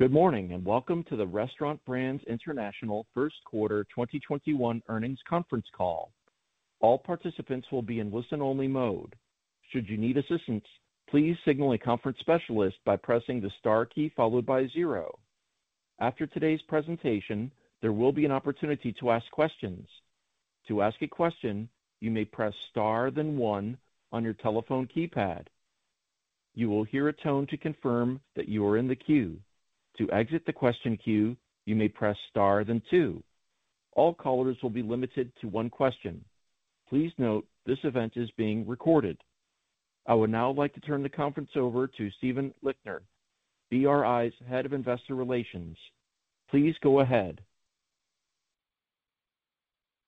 Good morning, and welcome to the Restaurant Brands International first quarter 2021 earnings conference call. All participants will be in listen-only mode. Should you need assistance, please signal a conference specialist by pressing the star key followed by zero. After today's presentation, there will be an opportunity to ask questions. To ask a question, you may press star then one on your telephone keypad. You will hear a tone to confirm that you are in the queue. To exit the question queue, you may press star then two. All callers will be limited to one question. Please note this event is being recorded. I would now like to turn the conference over to Stephen Lichtner, RBI's Head of Investor Relations. Please go ahead.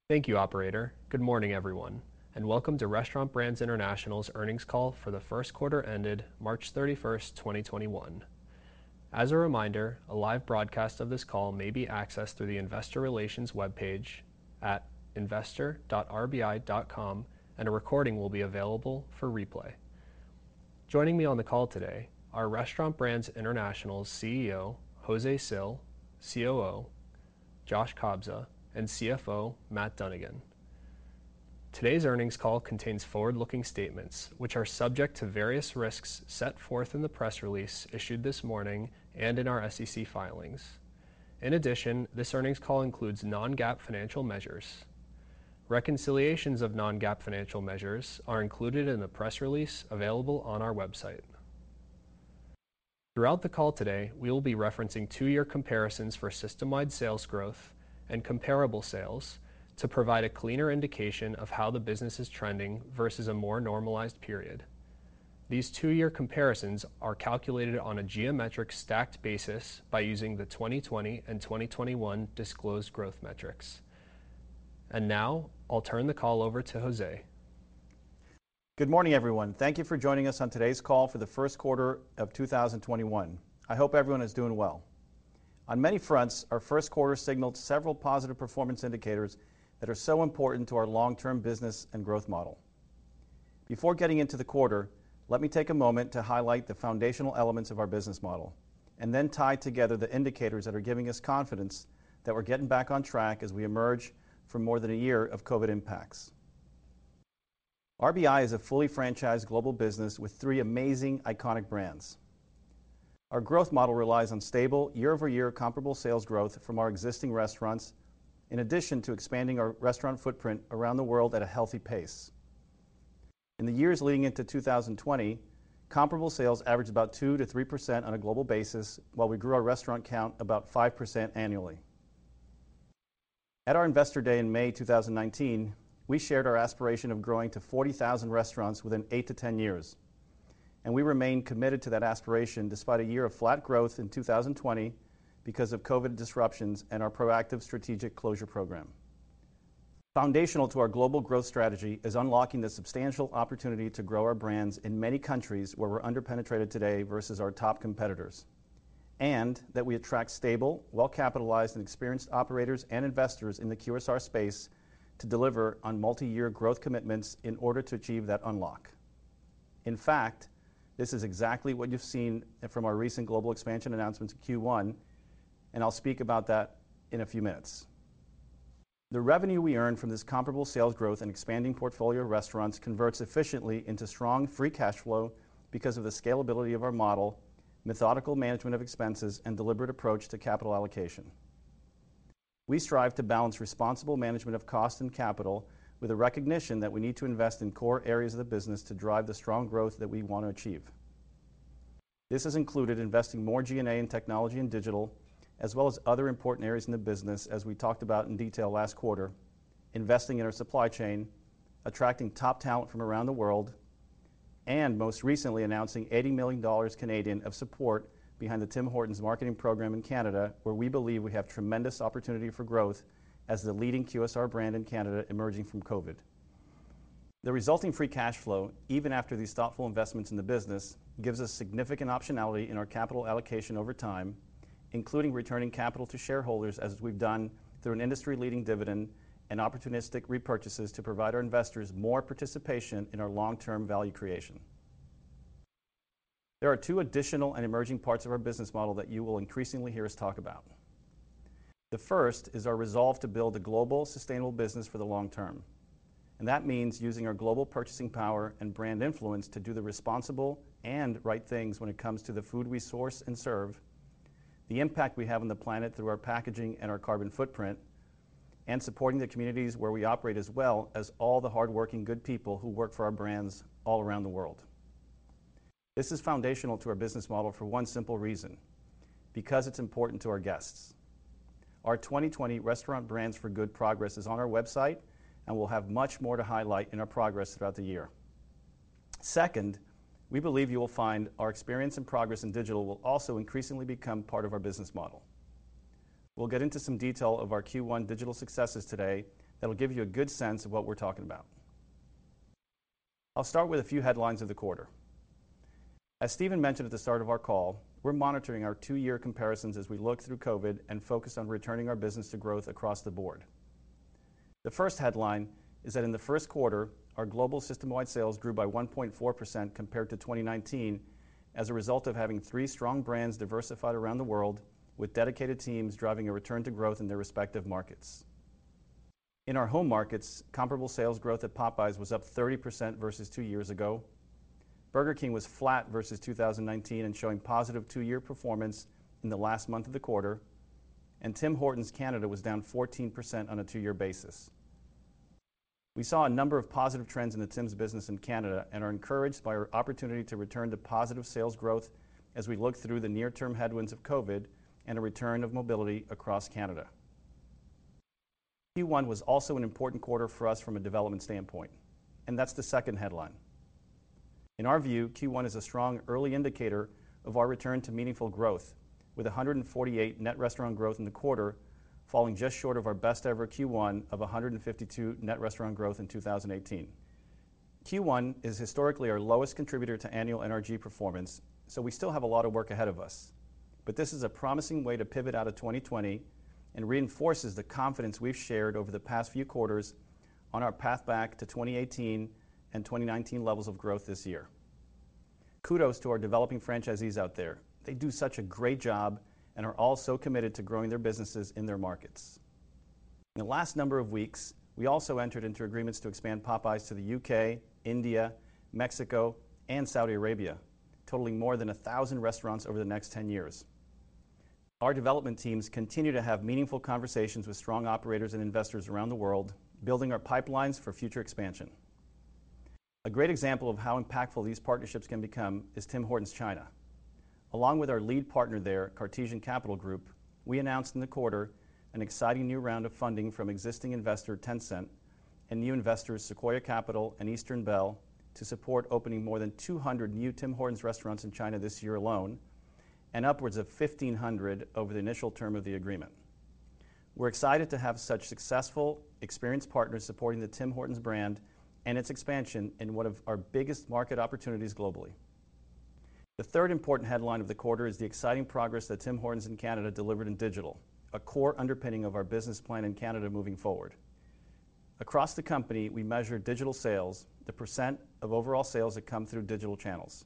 Thank you, operator. Good morning, everyone, and welcome to Restaurant Brands International's earnings call for the first quarter ended March 31st, 2021. As a reminder, a live broadcast of this call may be accessed through the investor relations webpage at investor.rbi.com, and a recording will be available for replay. Joining me on the call today are Restaurant Brands International's CEO, José Cil, COO, Josh Kobza, and CFO, Matt Dunnigan. Today's earnings call contains forward-looking statements, which are subject to various risks set forth in the press release issued this morning and in our SEC filings. In addition, this earnings call includes non-GAAP financial measures. Reconciliations of non-GAAP financial measures are included in the press release available on our website. Throughout the call today, we will be referencing two-year comparisons for system-wide sales growth and comparable sales to provide a cleaner indication of how the business is trending versus a more normalized period. These two-year comparisons are calculated on a geometric stacked basis by using the 2020 and 2021 disclosed growth metrics. And now I'll turn the call over to José. Good morning, everyone. Thank you for joining us on today's call for the first quarter of 2021. I hope everyone is doing well. On many fronts, our first quarter signaled several positive performance indicators that are so important to our long-term business and growth model. Before getting into the quarter, let me take a moment to highlight the foundational elements of our business model, and then tie together the indicators that are giving us confidence that we're getting back on track as we emerge from more than a year of COVID impacts. RBI is a fully franchised global business with three amazing iconic brands. Our growth model relies on stable year-over-year comparable sales growth from our existing restaurants, in addition to expanding our restaurant footprint around the world at a healthy pace. In the years leading into 2020, comparable sales averaged about 2%-3% on a global basis, while we grew our restaurant count about 5% annually. At our Investor Day in May 2019, we shared our aspiration of growing to 40,000 restaurants within 8-10 years, and we remain committed to that aspiration despite a year of flat growth in 2020 because of COVID disruptions and our proactive strategic closure program. Foundational to our global growth strategy is unlocking the substantial opportunity to grow our brands in many countries where we're under-penetrated today versus our top competitors, and that we attract stable, well-capitalized, and experienced operators and investors in the QSR space to deliver on multi-year growth commitments in order to achieve that unlock. In fact, this is exactly what you've seen from our recent global expansion announcements in Q1, and I'll speak about that in a few minutes. The revenue we earn from this comparable sales growth and expanding portfolio of restaurants converts efficiently into strong free cash flow because of the scalability of our model, methodical management of expenses, and deliberate approach to capital allocation. We strive to balance responsible management of cost and capital with a recognition that we need to invest in core areas of the business to drive the strong growth that we want to achieve. This has included investing more G&A in technology and digital, as well as other important areas in the business, as we talked about in detail last quarter, investing in our supply chain, attracting top talent from around the world, and most recently announcing 80 million Canadian dollars of support behind the Tim Hortons marketing program in Canada, where we believe we have tremendous opportunity for growth as the leading QSR brand in Canada emerging from COVID. The resulting free cash flow, even after these thoughtful investments in the business, gives us significant optionality in our capital allocation over time, including returning capital to shareholders as we've done through an industry-leading dividend and opportunistic repurchases to provide our investors more participation in our long-term value creation. There are two additional and emerging parts of our business model that you will increasingly hear us talk about. The first is our resolve to build a global, sustainable business for the long term, and that means using our global purchasing power and brand influence to do the responsible and right things when it comes to the food we source and serve, the impact we have on the planet through our packaging and our carbon footprint, and supporting the communities where we operate, as well as all the hardworking, good people who work for our brands all around the world. This is foundational to our business model for one simple reason: because it's important to our guests. Our 2020 Restaurant Brands for Good progress is on our website, and we'll have much more to highlight in our progress throughout the year. Second, we believe you will find our experience and progress in digital will also increasingly become part of our business model. We'll get into some detail of our Q1 digital successes today that'll give you a good sense of what we're talking about. I'll start with a few headlines of the quarter. As Steven mentioned at the start of our call, we're monitoring our two-year comparisons as we look through COVID and focus on returning our business to growth across the board. The first headline is that in the first quarter, our global system-wide sales grew by 1.4% compared to 2019 as a result of having three strong brands diversified around the world with dedicated teams driving a return to growth in their respective markets. In our home markets, comparable sales growth at Popeyes was up 30% versus two years ago. Burger King was flat versus 2019 and showing positive two-year performance in the last month of the quarter. And Tim Hortons Canada was down 14% on a two-year basis. We saw a number of positive trends in the Tim's business in Canada and are encouraged by our opportunity to return to positive sales growth as we look through the near-term headwinds of COVID and a return of mobility across Canada. Q1 was also an important quarter for us from a development standpoint, and that's the second headline. In our view, Q1 is a strong early indicator of our return to meaningful growth, with 148 net restaurant growth in the quarter, falling just short of our best-ever Q1 of 152 net restaurant growth in 2018. Q1 is historically our lowest contributor to annual NRG performance, so we still have a lot of work ahead of us. But this is a promising way to pivot out of 2020 and reinforces the confidence we've shared over the past few quarters on our path back to 2018 and 2019 levels of growth this year. Kudos to our developing franchisees out there. They do such a great job and are all so committed to growing their businesses in their markets. In the last number of weeks, we also entered into agreements to expand Popeyes to the U.K., India, Mexico, and Saudi Arabia, totaling more than 1,000 restaurants over the next 10 years. Our development teams continue to have meaningful conversations with strong operators and investors around the world, building our pipelines for future expansion. A great example of how impactful these partnerships can become is Tim Hortons China. Along with our lead partner there, Cartesian Capital Group, we announced in the quarter an exciting new round of funding from existing investor Tencent and new investors Sequoia Capital and Eastern Bell to support opening more than 200 new Tim Hortons restaurants in China this year alone, and upwards of 1,500 over the initial term of the agreement. We're excited to have such successful, experienced partners supporting the Tim Hortons brand and its expansion in one of our biggest market opportunities globally. The third important headline of the quarter is the exciting progress that Tim Hortons in Canada delivered in digital, a core underpinning of our business plan in Canada moving forward. Across the company, we measure digital sales, the percent of overall sales that come through digital channels.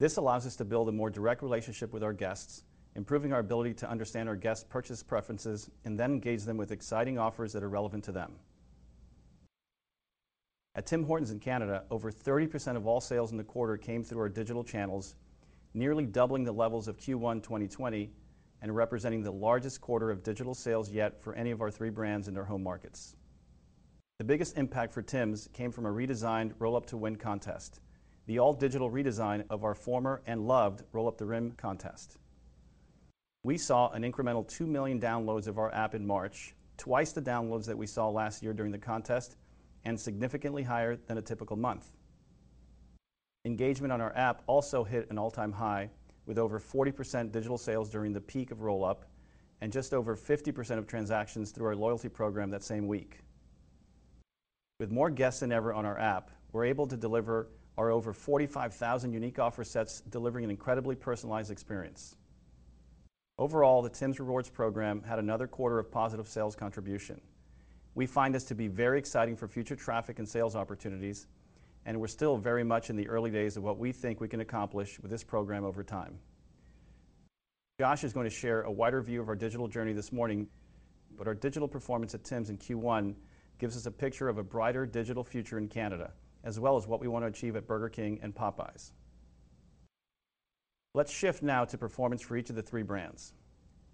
This allows us to build a more direct relationship with our guests, improving our ability to understand our guests' purchase preferences and then engage them with exciting offers that are relevant to them. At Tim Hortons in Canada, over 30% of all sales in the quarter came through our digital channels, nearly doubling the levels of Q1 2020 and representing the largest quarter of digital sales yet for any of our three brands in their home markets. The biggest impact for Tim's came from a redesigned Roll Up to Win contest, the all-digital redesign of our former and loved Roll Up the Rim contest. We saw an incremental 2 million downloads of our app in March, twice the downloads that we saw last year during the contest, and significantly higher than a typical month. Engagement on our app also hit an all-time high, with over 40% digital sales during the peak of roll-up and just over 50% of transactions through our loyalty program that same week. With more guests than ever on our app, we're able to deliver our over 45,000 unique offer sets, delivering an incredibly personalized experience. Overall, the Tims Rewards program had another quarter of positive sales contribution. We find this to be very exciting for future traffic and sales opportunities, and we're still very much in the early days of what we think we can accomplish with this program over time. Josh is going to share a wider view of our digital journey this morning, but our digital performance at Tims in Q1 gives us a picture of a brighter digital future in Canada, as well as what we want to achieve at Burger King and Popeyes. Let's shift now to performance for each of the three brands.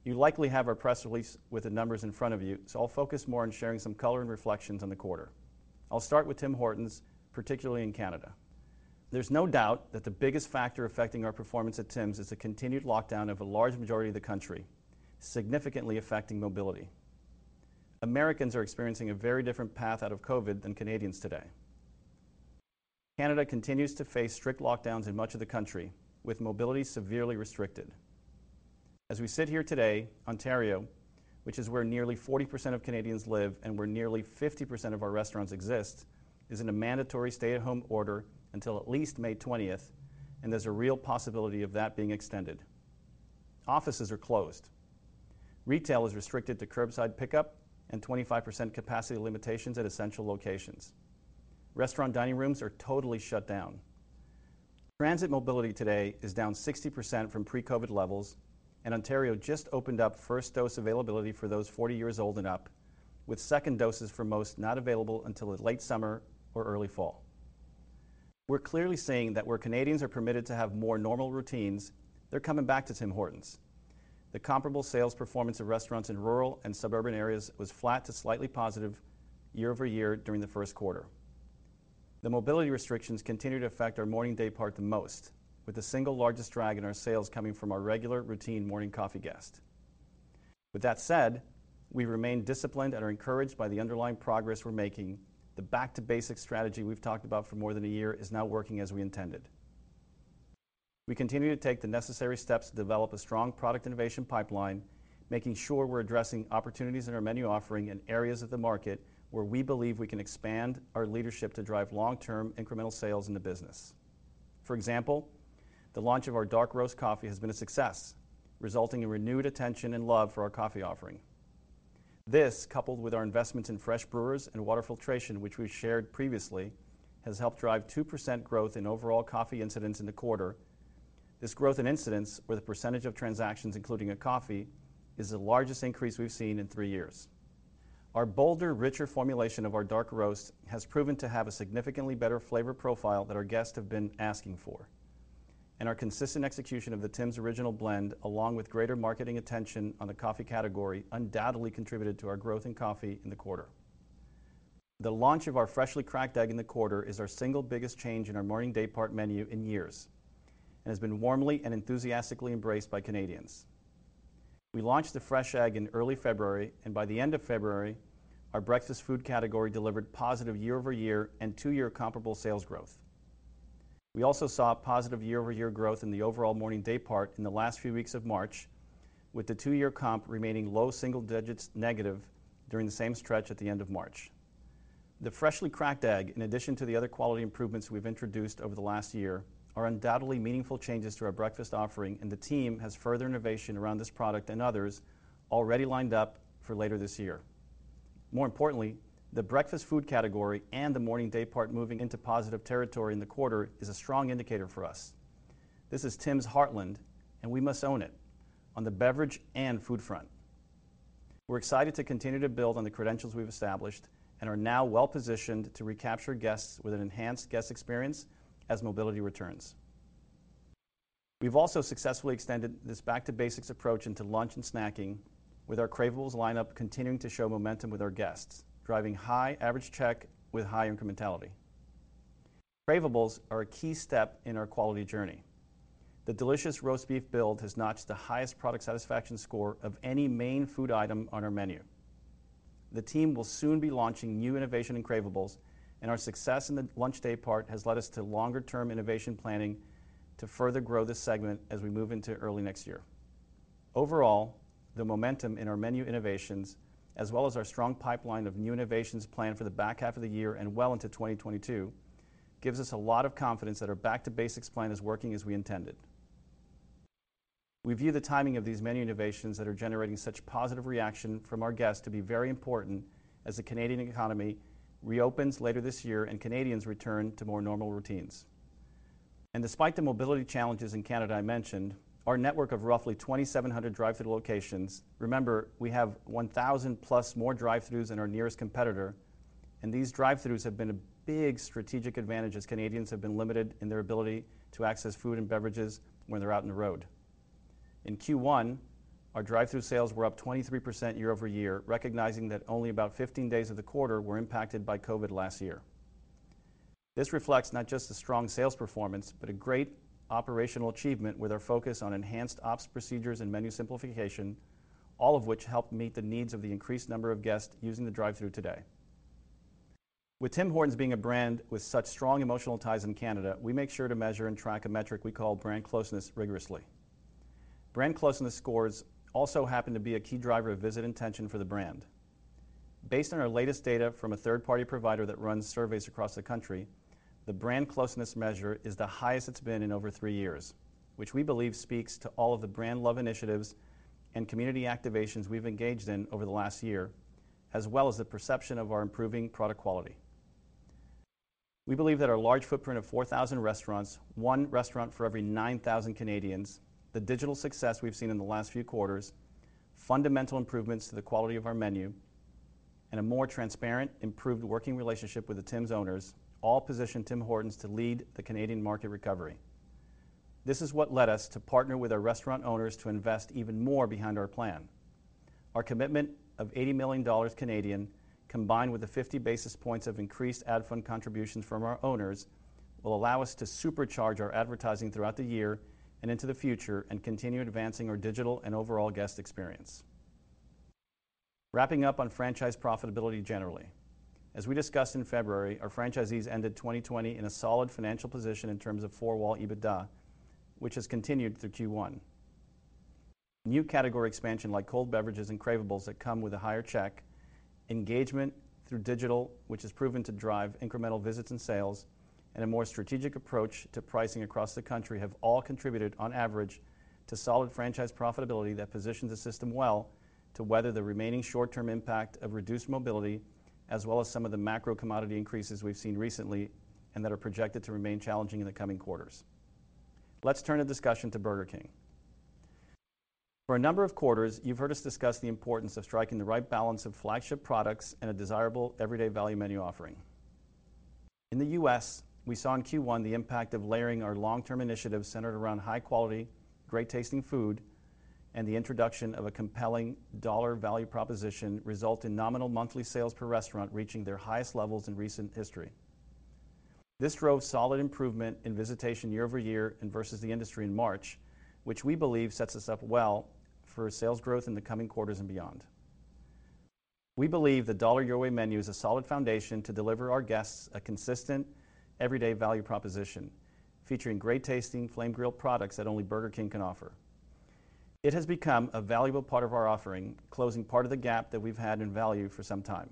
You likely have our press release with the numbers in front of you, so I'll focus more on sharing some color and reflections on the quarter. I'll start with Tim Hortons, particularly in Canada. There's no doubt that the biggest factor affecting our performance at Tims is the continued lockdown of a large majority of the country, significantly affecting mobility. Americans are experiencing a very different path out of COVID than Canadians today. Canada continues to face strict lockdowns in much of the country, with mobility severely restricted. As we sit here today, Ontario, which is where nearly 40% of Canadians live and where nearly 50% of our restaurants exist, is in a mandatory stay-at-home order until at least May 20th, and there's a real possibility of that being extended. Offices are closed. Retail is restricted to curbside pickup and 25% capacity limitations at essential locations. Restaurant dining rooms are totally shut down. Transit mobility today is down 60% from pre-COVID levels, and Ontario just opened up first dose availability for those 40 years old and up, with second doses for most not available until late summer or early fall. We're clearly seeing that where Canadians are permitted to have more normal routines, they're coming back to Tim Hortons. The comparable sales performance of restaurants in rural and suburban areas was flat to slightly positive year-over-year during the first quarter. The mobility restrictions continue to affect our morning day part the most, with the single largest drag in our sales coming from our regular routine morning coffee guest. With that said, we remain disciplined and are encouraged by the underlying progress we're making. The back to basics strategy we've talked about for more than a year is now working as we intended. We continue to take the necessary steps to develop a strong product innovation pipeline, making sure we're addressing opportunities in our menu offering in areas of the market where we believe we can expand our leadership to drive long-term incremental sales in the business. For example, the launch of our dark roast coffee has been a success, resulting in renewed attention and love for our coffee offering. This, coupled with our investments in fresh brewers and water filtration, which we've shared previously, has helped drive 2% growth in overall coffee incidence in the quarter. This growth in incidence, or the percentage of transactions including a coffee, is the largest increase we've seen in three years. Our bolder, richer formulation of our dark roast has proven to have a significantly better flavor profile that our guests have been asking for. And our consistent execution of the Tim's Original Blend, along with greater marketing attention on the coffee category, undoubtedly contributed to our growth in coffee in the quarter. The launch of our Freshly Cracked Egg in the quarter is our single biggest change in our morning day part menu in years and has been warmly and enthusiastically embraced by Canadians. We launched the fresh egg in early February, and by the end of February, our breakfast food category delivered positive year-over-year and two-year comparable sales growth. We also saw positive year-over-year growth in the overall morning day part in the last few weeks of March, with the two-year comp remaining low single digits negative during the same stretch at the end of March. The Freshly Cracked Egg, in addition to the other quality improvements we've introduced over the last year, are undoubtedly meaningful changes to our breakfast offering, and the team has further innovation around this product and others already lined up for later this year. More importantly, the breakfast food category and the morning day part moving into positive territory in the quarter is a strong indicator for us. This is Tim's heartland, and we must own it on the beverage and food front. We're excited to continue to build on the credentials we've established and are now well-positioned to recapture guests with an enhanced guest experience as mobility returns. We've also successfully extended this back to basics approach into lunch and snacking with our Craveables lineup continuing to show momentum with our guests, driving high average check with high incrementality. Craveables are a key step in our quality journey. The delicious roast beef build has notched the highest product satisfaction score of any main food item on our menu. The team will soon be launching new innovation in Craveables, and our success in the lunch day part has led us to longer-term innovation planning to further grow this segment as we move into early next year. Overall, the momentum in our menu innovations, as well as our strong pipeline of new innovations planned for the back half of the year and well into 2022, gives us a lot of confidence that our Back to Basics plan is working as we intended. We view the timing of these menu innovations that are generating such positive reaction from our guests to be very important as the Canadian economy reopens later this year and Canadians return to more normal routines. And despite the mobility challenges in Canada I mentioned, our network of roughly 2,700 drive-thru locations, remember, we have 1,000+ more drive-thrus than our nearest competitor, and these drive-thrus have been a big strategic advantage as Canadians have been limited in their ability to access food and beverages when they're out on the road. In Q1, our drive-thru sales were up 23% year-over-year, recognizing that only about 15 days of the quarter were impacted by COVID last year. This reflects not just the strong sales performance, but a great operational achievement with our focus on enhanced ops procedures and menu simplification, all of which help meet the needs of the increased number of guests using the drive-thru today. With Tim Hortons being a brand with such strong emotional ties in Canada, we make sure to measure and track a metric we call brand closeness rigorously. Brand closeness scores also happen to be a key driver of visit intention for the brand. Based on our latest data from a third-party provider that runs surveys across the country, the brand closeness measure is the highest it's been in over three years, which we believe speaks to all of the brand love initiatives and community activations we've engaged in over the last year, as well as the perception of our improving product quality. We believe that our large footprint of 4,000 restaurants, one restaurant for every 9,000 Canadians, the digital success we've seen in the last few quarters, fundamental improvements to the quality of our menu, and a more transparent, improved working relationship with the Tim's owners all position Tim Hortons to lead the Canadian market recovery. This is what led us to partner with our restaurant owners to invest even more behind our plan. Our commitment of 80 million dollars Canadian combined with the 50 basis points of increased ad fund contributions from our owners, will allow us to supercharge our advertising throughout the year and into the future and continue advancing our digital and overall guest experience. Wrapping up on franchise profitability generally. As we discussed in February, our franchisees ended 2020 in a solid financial position in terms of four-wall EBITDA, which has continued through Q1. New category expansion like cold beverages and Craveables that come with a higher check, engagement through digital, which has proven to drive incremental visits and sales, and a more strategic approach to pricing across the country have all contributed on average to solid franchise profitability that positions the system well to weather the remaining short-term impact of reduced mobility, as well as some of the macro commodity increases we've seen recently and that are projected to remain challenging in the coming quarters. Let's turn the discussion to Burger King. For a number of quarters, you've heard us discuss the importance of striking the right balance of flagship products and a desirable everyday value menu offering. In the U.S., we saw in Q1 the impact of layering our long-term initiatives centered around high quality, great tasting food, and the introduction of a compelling dollar value proposition result in nominal monthly sales per restaurant reaching their highest levels in recent history. This drove solid improvement in visitation year-over-year and versus the industry in March, which we believe sets us up well for sales growth in the coming quarters and beyond. We believe the Dollar Your Way menu is a solid foundation to deliver our guests a consistent everyday value proposition featuring great tasting flame-grilled products that only Burger King can offer. It has become a valuable part of our offering, closing part of the gap that we've had in value for some time.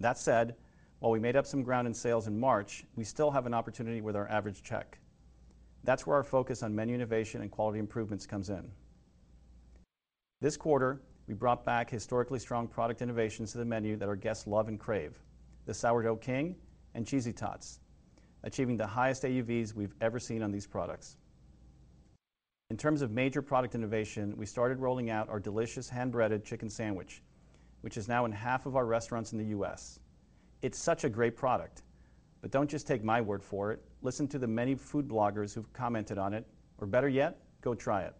That said, while we made up some ground in sales in March, we still have an opportunity with our average check. That's where our focus on menu innovation and quality improvements comes in. This quarter, we brought back historically strong product innovations to the menu that our guests love and crave, the Sourdough King and Cheesy Tots, achieving the highest AUVs we've ever seen on these products. In terms of major product innovation, we started rolling out our delicious hand-breaded chicken sandwich, which is now in half of our restaurants in the U.S. It's such a great product, but don't just take my word for it. Listen to the many food bloggers who've commented on it, or better yet, go try it.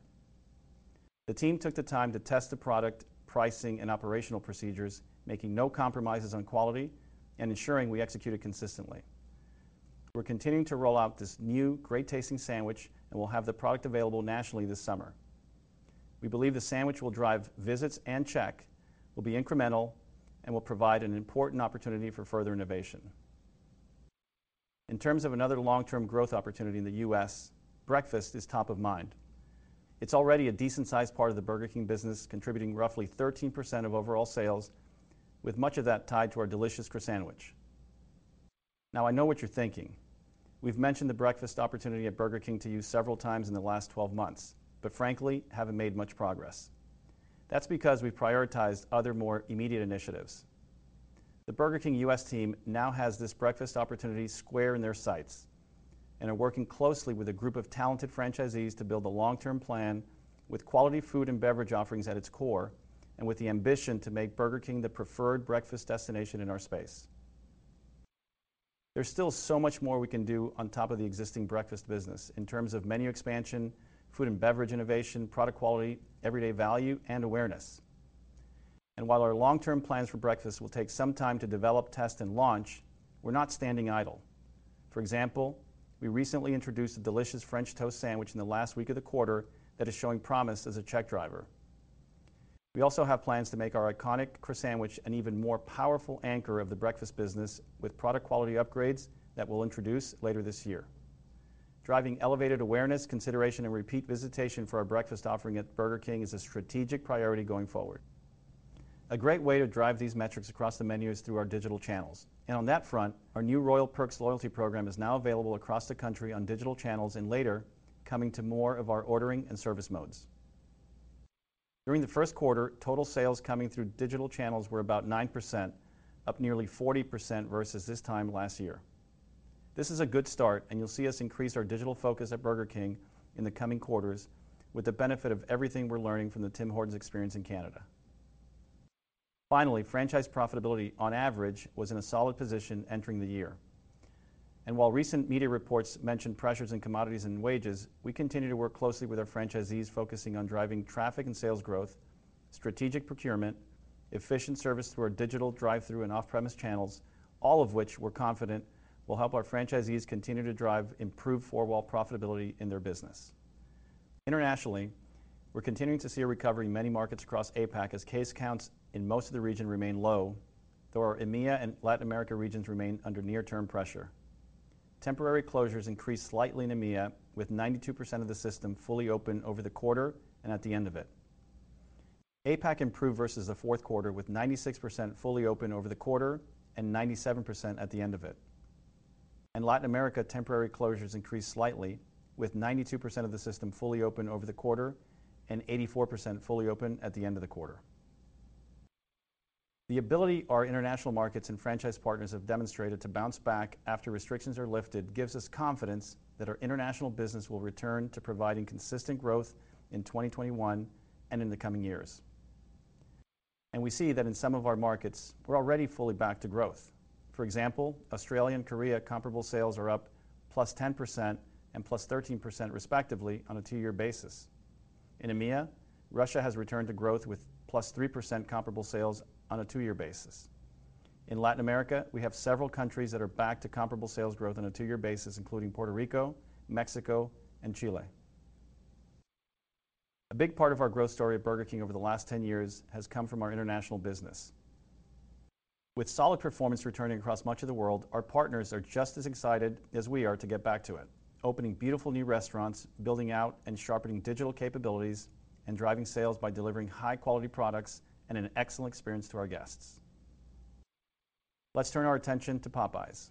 The team took the time to test the product, pricing, and operational procedures, making no compromises on quality and ensuring we executed consistently. We're continuing to roll out this new great tasting sandwich, and we'll have the product available nationally this summer. We believe the sandwich will drive visits and check, will be incremental, and will provide an important opportunity for further innovation. In terms of another long-term growth opportunity in the U.S., breakfast is top of mind. It's already a decent-sized part of the Burger King business, contributing roughly 13% of overall sales, with much of that tied to our delicious Croissan'wich. Now, I know what you're thinking. We've mentioned the breakfast opportunity at Burger King to you several times in the last 12 months, but frankly, haven't made much progress. That's because we've prioritized other, more immediate initiatives. The Burger King U.S. team now has this breakfast opportunity square in their sights and are working closely with a group of talented franchisees to build a long-term plan with quality food and beverage offerings at its core, and with the ambition to make Burger King the preferred breakfast destination in our space. There's still so much more we can do on top of the existing breakfast business in terms of menu expansion, food and beverage innovation, product quality, everyday value, and awareness. And while our long-term plans for breakfast will take some time to develop, test, and launch, we're not standing idle. For example, we recently introduced a delicious French toast sandwich in the last week of the quarter that is showing promise as a check driver. We also have plans to make our iconic Croissan'wich an even more powerful anchor of the breakfast business with product quality upgrades that we'll introduce later this year. Driving elevated awareness, consideration, and repeat visitation for our breakfast offering at Burger King is a strategic priority going forward. A great way to drive these metrics across the menu is through our digital channels. And on that front, our new Royal Perks loyalty program is now available across the country on digital channels and later coming to more of our ordering and service modes. During the first quarter, total sales coming through digital channels were about 9%, up nearly 40% versus this time last year. This is a good start, and you'll see us increase our digital focus at Burger King in the coming quarters with the benefit of everything we're learning from the Tim Hortons experience in Canada. Finally, franchise profitability on average was in a solid position entering the year. And while recent media reports mention pressures in commodities and wages, we continue to work closely with our franchisees, focusing on driving traffic and sales growth, strategic procurement, efficient service through our digital drive-through and off-premise channels, all of which we're confident will help our franchisees continue to drive improved four-wall profitability in their business. Internationally, we're continuing to see a recovery in many markets across APAC as case counts in most of the region remain low, though our EMEA and Latin America regions remain under near-term pressure. Temporary closures increased slightly in EMEA, with 92% of the system fully open over the quarter and at the end of it. APAC improved versus the fourth quarter, with 96% fully open over the quarter and 97% at the end of it. In Latin America, temporary closures increased slightly, with 92% of the system fully open over the quarter and 84% fully open at the end of the quarter. The ability our international markets and franchise partners have demonstrated to bounce back after restrictions are lifted gives us confidence that our international business will return to providing consistent growth in 2021 and in the coming years. And we see that in some of our markets, we're already fully back to growth. For example, Australia and Korea comparable sales are up +10% and +13% respectively on a two-year basis. In EMEA, Russia has returned to growth with +3% comparable sales on a two-year basis. In Latin America, we have several countries that are back to comparable sales growth on a two-year basis, including Puerto Rico, Mexico, and Chile. A big part of our growth story at Burger King over the last 10 years has come from our international business. With solid performance returning across much of the world, our partners are just as excited as we are to get back to it, opening beautiful new restaurants, building out and sharpening digital capabilities, and driving sales by delivering high-quality products and an excellent experience to our guests. Let's turn our attention to Popeyes.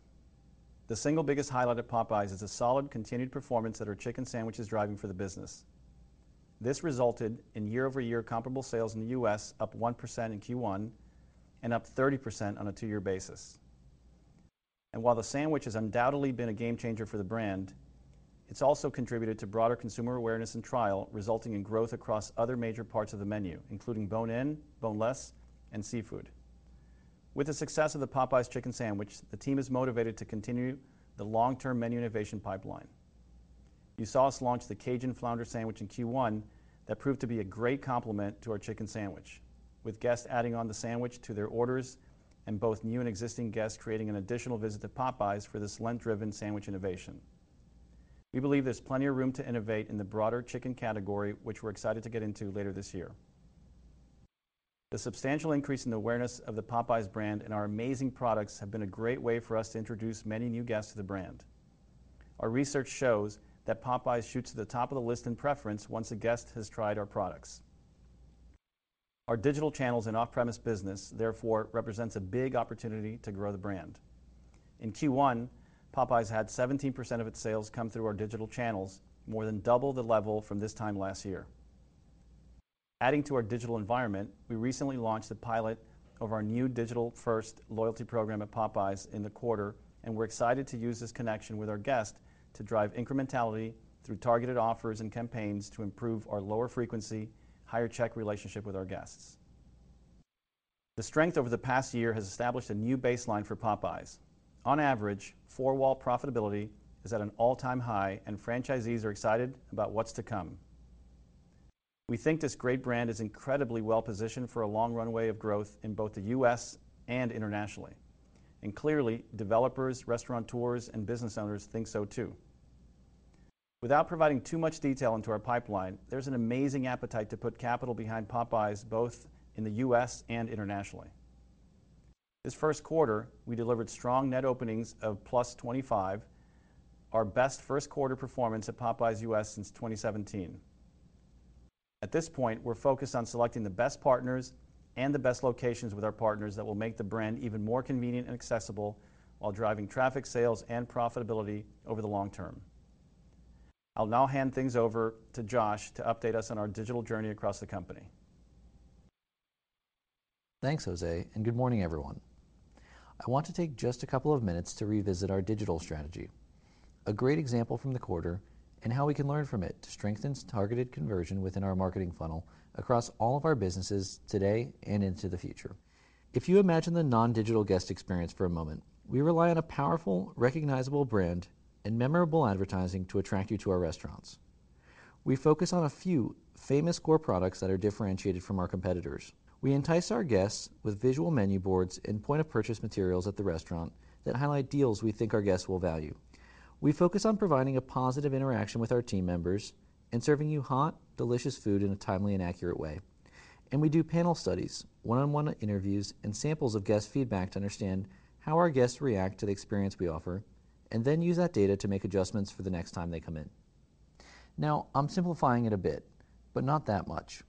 The single biggest highlight at Popeyes is the solid continued performance that our chicken sandwich is driving for the business. This resulted in year-over-year comparable sales in the U.S. up 1% in Q1 and up 30% on a two-year basis. And while the sandwich has undoubtedly been a game changer for the brand, it's also contributed to broader consumer awareness and trial, resulting in growth across other major parts of the menu, including bone-in, boneless, and seafood. With the success of the Popeyes chicken sandwich, the team is motivated to continue the long-term menu innovation pipeline. You saw us launch the Cajun Flounder Sandwich in Q1 that proved to be a great complement to our chicken sandwich, with guests adding on the sandwich to their orders and both new and existing guests creating an additional visit to Popeyes for this Lent-driven sandwich innovation. We believe there's plenty of room to innovate in the broader chicken category, which we're excited to get into later this year. The substantial increase in awareness of the Popeyes brand and our amazing products have been a great way for us to introduce many new guests to the brand. Our research shows that Popeyes shoots to the top of the list in preference once a guest has tried our products. Our digital channels and off-premise business, therefore, represents a big opportunity to grow the brand. In Q1, Popeyes had 17% of its sales come through our digital channels, more than double the level from this time last year. Adding to our digital environment, we recently launched a pilot of our new digital-first loyalty program at Popeyes in the quarter, and we're excited to use this connection with our guests to drive incrementality through targeted offers and campaigns to improve our lower frequency, higher check relationship with our guests. The strength over the past year has established a new baseline for Popeyes. On average, four-wall profitability is at an all-time high, and franchisees are excited about what's to come. We think this great brand is incredibly well-positioned for a long runway of growth in both the U.S. and internationally. And clearly, developers, restaurateurs, and business owners think so too. Without providing too much detail into our pipeline, there's an amazing appetite to put capital behind Popeyes, both in the U.S. and internationally. This first quarter, we delivered strong net openings of +25, our best first quarter performance at Popeyes U.S. since 2017. At this point, we're focused on selecting the best partners and the best locations with our partners that will make the brand even more convenient and accessible while driving traffic, sales, and profitability over the long term. I'll now hand things over to Josh to update us on our digital journey across the company. Thanks, José, and good morning, everyone. I want to take just a couple of minutes to revisit our digital strategy, a great example from the quarter, and how we can learn from it to strengthen targeted conversion within our marketing funnel across all of our businesses today and into the future. If you imagine the non-digital guest experience for a moment, we rely on a powerful, recognizable brand and memorable advertising to attract you to our restaurants. We focus on a few famous core products that are differentiated from our competitors. We entice our guests with visual menu boards and point-of-purchase materials at the restaurant that highlight deals we think our guests will value. We focus on providing a positive interaction with our team members and serving you hot, delicious food in a timely and accurate way. And we do panel studies, one-on-one interviews, and samples of guest feedback to understand how our guests react to the experience we offer, and then use that data to make adjustments for the next time they come in. Now, I'm simplifying it a bit, but not that much.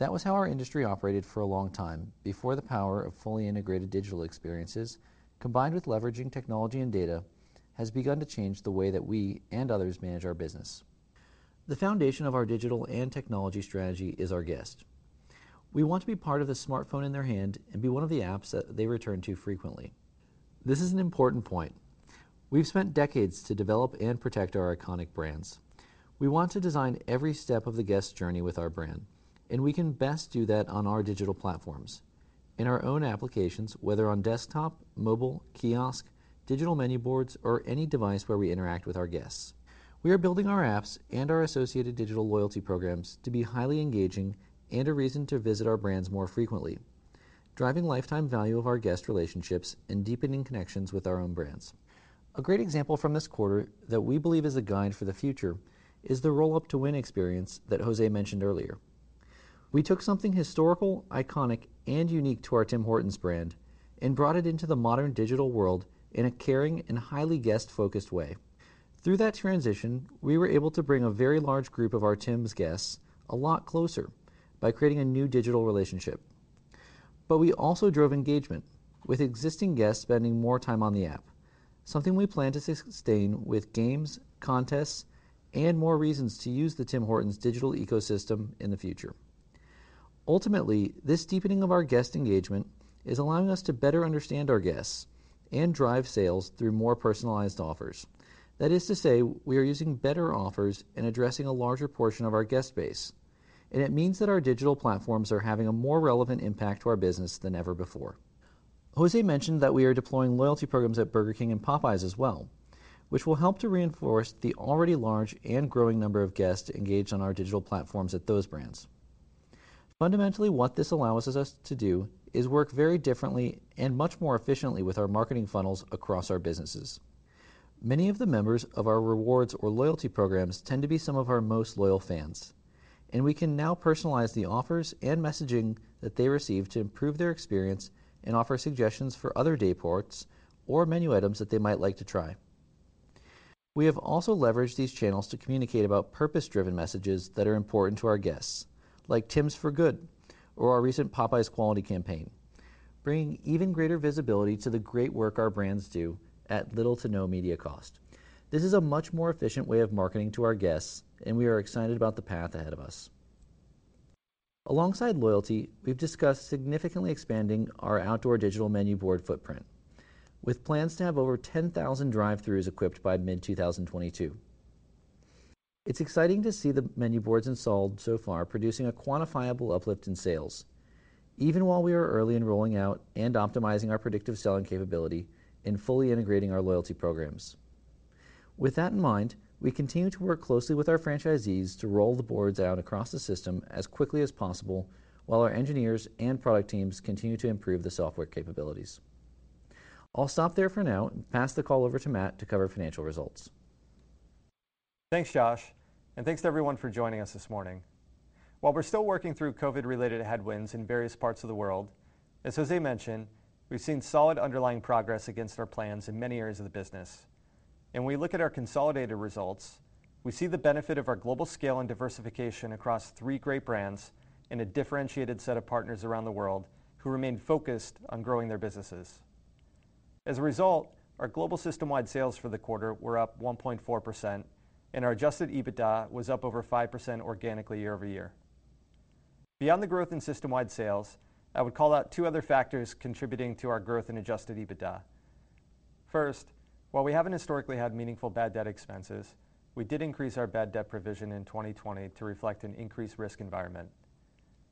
That was how our industry operated for a long time before the power of fully integrated digital experiences, combined with leveraging technology and data, has begun to change the way that we and others manage our business. The foundation of our digital and technology strategy is our guest. We want to be part of the smartphone in their hand and be one of the apps that they return to frequently. This is an important point. We've spent decades to develop and protect our iconic brands. We want to design every step of the guest journey with our brand, and we can best do that on our digital platforms, in our own applications, whether on desktop, mobile, kiosk, digital menu boards, or any device where we interact with our guests. We are building our apps and our associated digital loyalty programs to be highly engaging and a reason to visit our brands more frequently, driving lifetime value of our guest relationships and deepening connections with our own brands. A great example from this quarter that we believe is a guide for the future is the Roll Up to Win experience that José mentioned earlier. We took something historical, iconic, and unique to our Tim Hortons brand and brought it into the modern digital world in a caring and highly guest-focused way. Through that transition, we were able to bring a very large group of our Tim's guests a lot closer by creating a new digital relationship. But we also drove engagement, with existing guests spending more time on the app, something we plan to sustain with games, contests, and more reasons to use the Tim Hortons digital ecosystem in the future. Ultimately, this deepening of our guest engagement is allowing us to better understand our guests and drive sales through more personalized offers. That is to say, we are using better offers and addressing a larger portion of our guest base, and it means that our digital platforms are having a more relevant impact to our business than ever before. José mentioned that we are deploying loyalty programs at Burger King and Popeyes as well, which will help to reinforce the already large and growing number of guests engaged on our digital platforms at those brands. Fundamentally, what this allows us to do is work very differently and much more efficiently with our marketing funnels across our businesses. Many of the members of our rewards or loyalty programs tend to be some of our most loyal fans, and we can now personalize the offers and messaging that they receive to improve their experience and offer suggestions for other day parts or menu items that they might like to try. We have also leveraged these channels to communicate about purpose-driven messages that are important to our guests, like Tim's for Good or our recent Popeyes quality campaign, bringing even greater visibility to the great work our brands do at little to no media cost. This is a much more efficient way of marketing to our guests, and we are excited about the path ahead of us. Alongside loyalty, we've discussed significantly expanding our outdoor digital menu board footprint, with plans to have over 10,000 drive-throughs equipped by mid-2022. It's exciting to see the menu boards installed so far producing a quantifiable uplift in sales, even while we are early in rolling out and optimizing our predictive selling capability and fully integrating our loyalty programs. With that in mind, we continue to work closely with our franchisees to roll the boards out across the system as quickly as possible while our engineers and product teams continue to improve the software capabilities. I'll stop there for now and pass the call over to Matt to cover financial results. Thanks, Josh, and thanks to everyone for joining us this morning. While we're still working through COVID-related headwinds in various parts of the world, as José mentioned, we've seen solid underlying progress against our plans in many areas of the business. And when we look at our consolidated results, we see the benefit of our global scale and diversification across three great brands and a differentiated set of partners around the world who remain focused on growing their businesses. As a result, our global system-wide sales for the quarter were up 1.4%, and our adjusted EBITDA was up over 5% organically year-over-year. Beyond the growth in system-wide sales, I would call out two other factors contributing to our growth in adjusted EBITDA. First, while we haven't historically had meaningful bad debt expenses, we did increase our bad debt provision in 2020 to reflect an increased risk environment.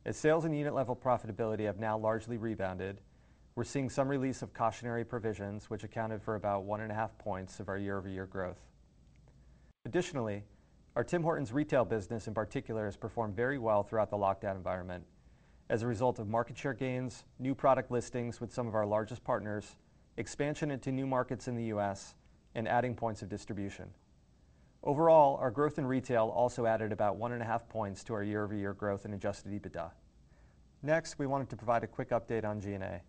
As sales and unit level profitability have now largely rebounded, we're seeing some release of cautionary provisions, which accounted for about 1.5 points of our year-over-year growth. Additionally, our Tim Hortons retail business in particular has performed very well throughout the lockdown environment as a result of market share gains, new product listings with some of our largest partners, expansion into new markets in the U.S., and adding points of distribution. Overall, our growth in retail also added about 1.5 points to our year-over-year growth in adjusted EBITDA. Next, we wanted to provide a quick update on G&A.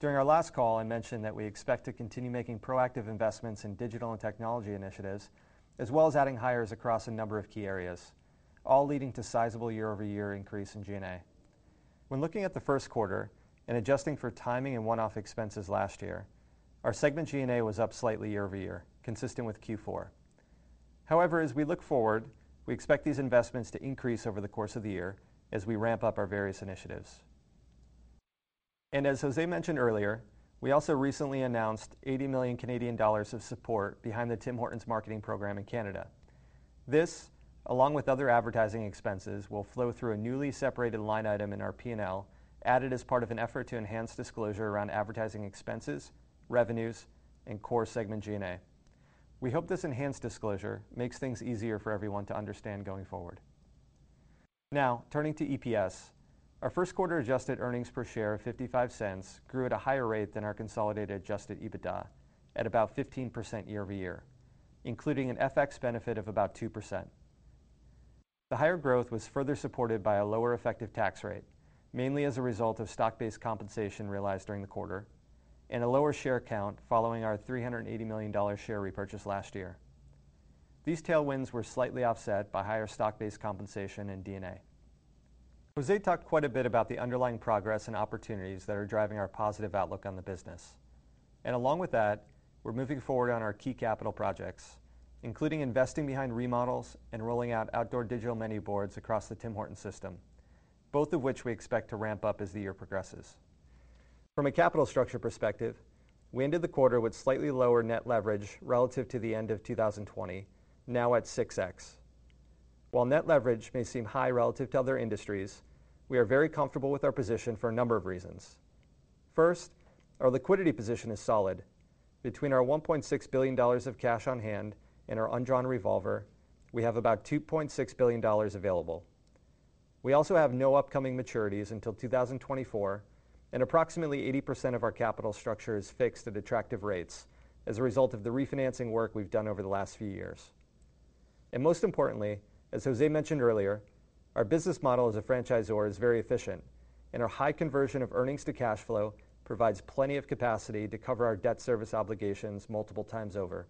During our last call, I mentioned that we expect to continue making proactive investments in digital and technology initiatives, as well as adding hires across a number of key areas, all leading to sizable year-over-year increase in G&A. When looking at the first quarter and adjusting for timing and one-off expenses last year, our segment G&A was up slightly year-over-year, consistent with Q4. However, as we look forward, we expect these investments to increase over the course of the year as we ramp up our various initiatives. And as José mentioned earlier, we also recently announced 80 million Canadian dollars of support behind the Tim Hortons marketing program in Canada. This, along with other advertising expenses, will flow through a newly separated line item in our P&L, added as part of an effort to enhance disclosure around advertising expenses, revenues, and core segment G&A. We hope this enhanced disclosure makes things easier for everyone to understand going forward. Now, turning to EPS. Our first quarter adjusted earnings per share of $0.55 grew at a higher rate than our consolidated adjusted EBITDA at about 15% year-over-year, including an FX benefit of about 2%. The higher growth was further supported by a lower effective tax rate, mainly as a result of stock-based compensation realized during the quarter and a lower share count following our $380 million share repurchase last year. These tailwinds were slightly offset by higher stock-based compensation and D&A. José talked quite a bit about the underlying progress and opportunities that are driving our positive outlook on the business. And along with that, we're moving forward on our key capital projects, including investing behind remodels and rolling out outdoor digital menu boards across the Tim Hortons system, both of which we expect to ramp up as the year progresses. From a capital structure perspective, we ended the quarter with slightly lower net leverage relative to the end of 2020, now at 6x. While net leverage may seem high relative to other industries, we are very comfortable with our position for a number of reasons. First, our liquidity position is solid. Between our $1.6 billion of cash on hand and our undrawn revolver, we have about $2.6 billion available. We also have no upcoming maturities until 2024, and approximately 80% of our capital structure is fixed at attractive rates as a result of the refinancing work we've done over the last few years. And most importantly, as José mentioned earlier, our business model as a franchisor is very efficient, and our high conversion of earnings to cash flow provides plenty of capacity to cover our debt service obligations multiple times over.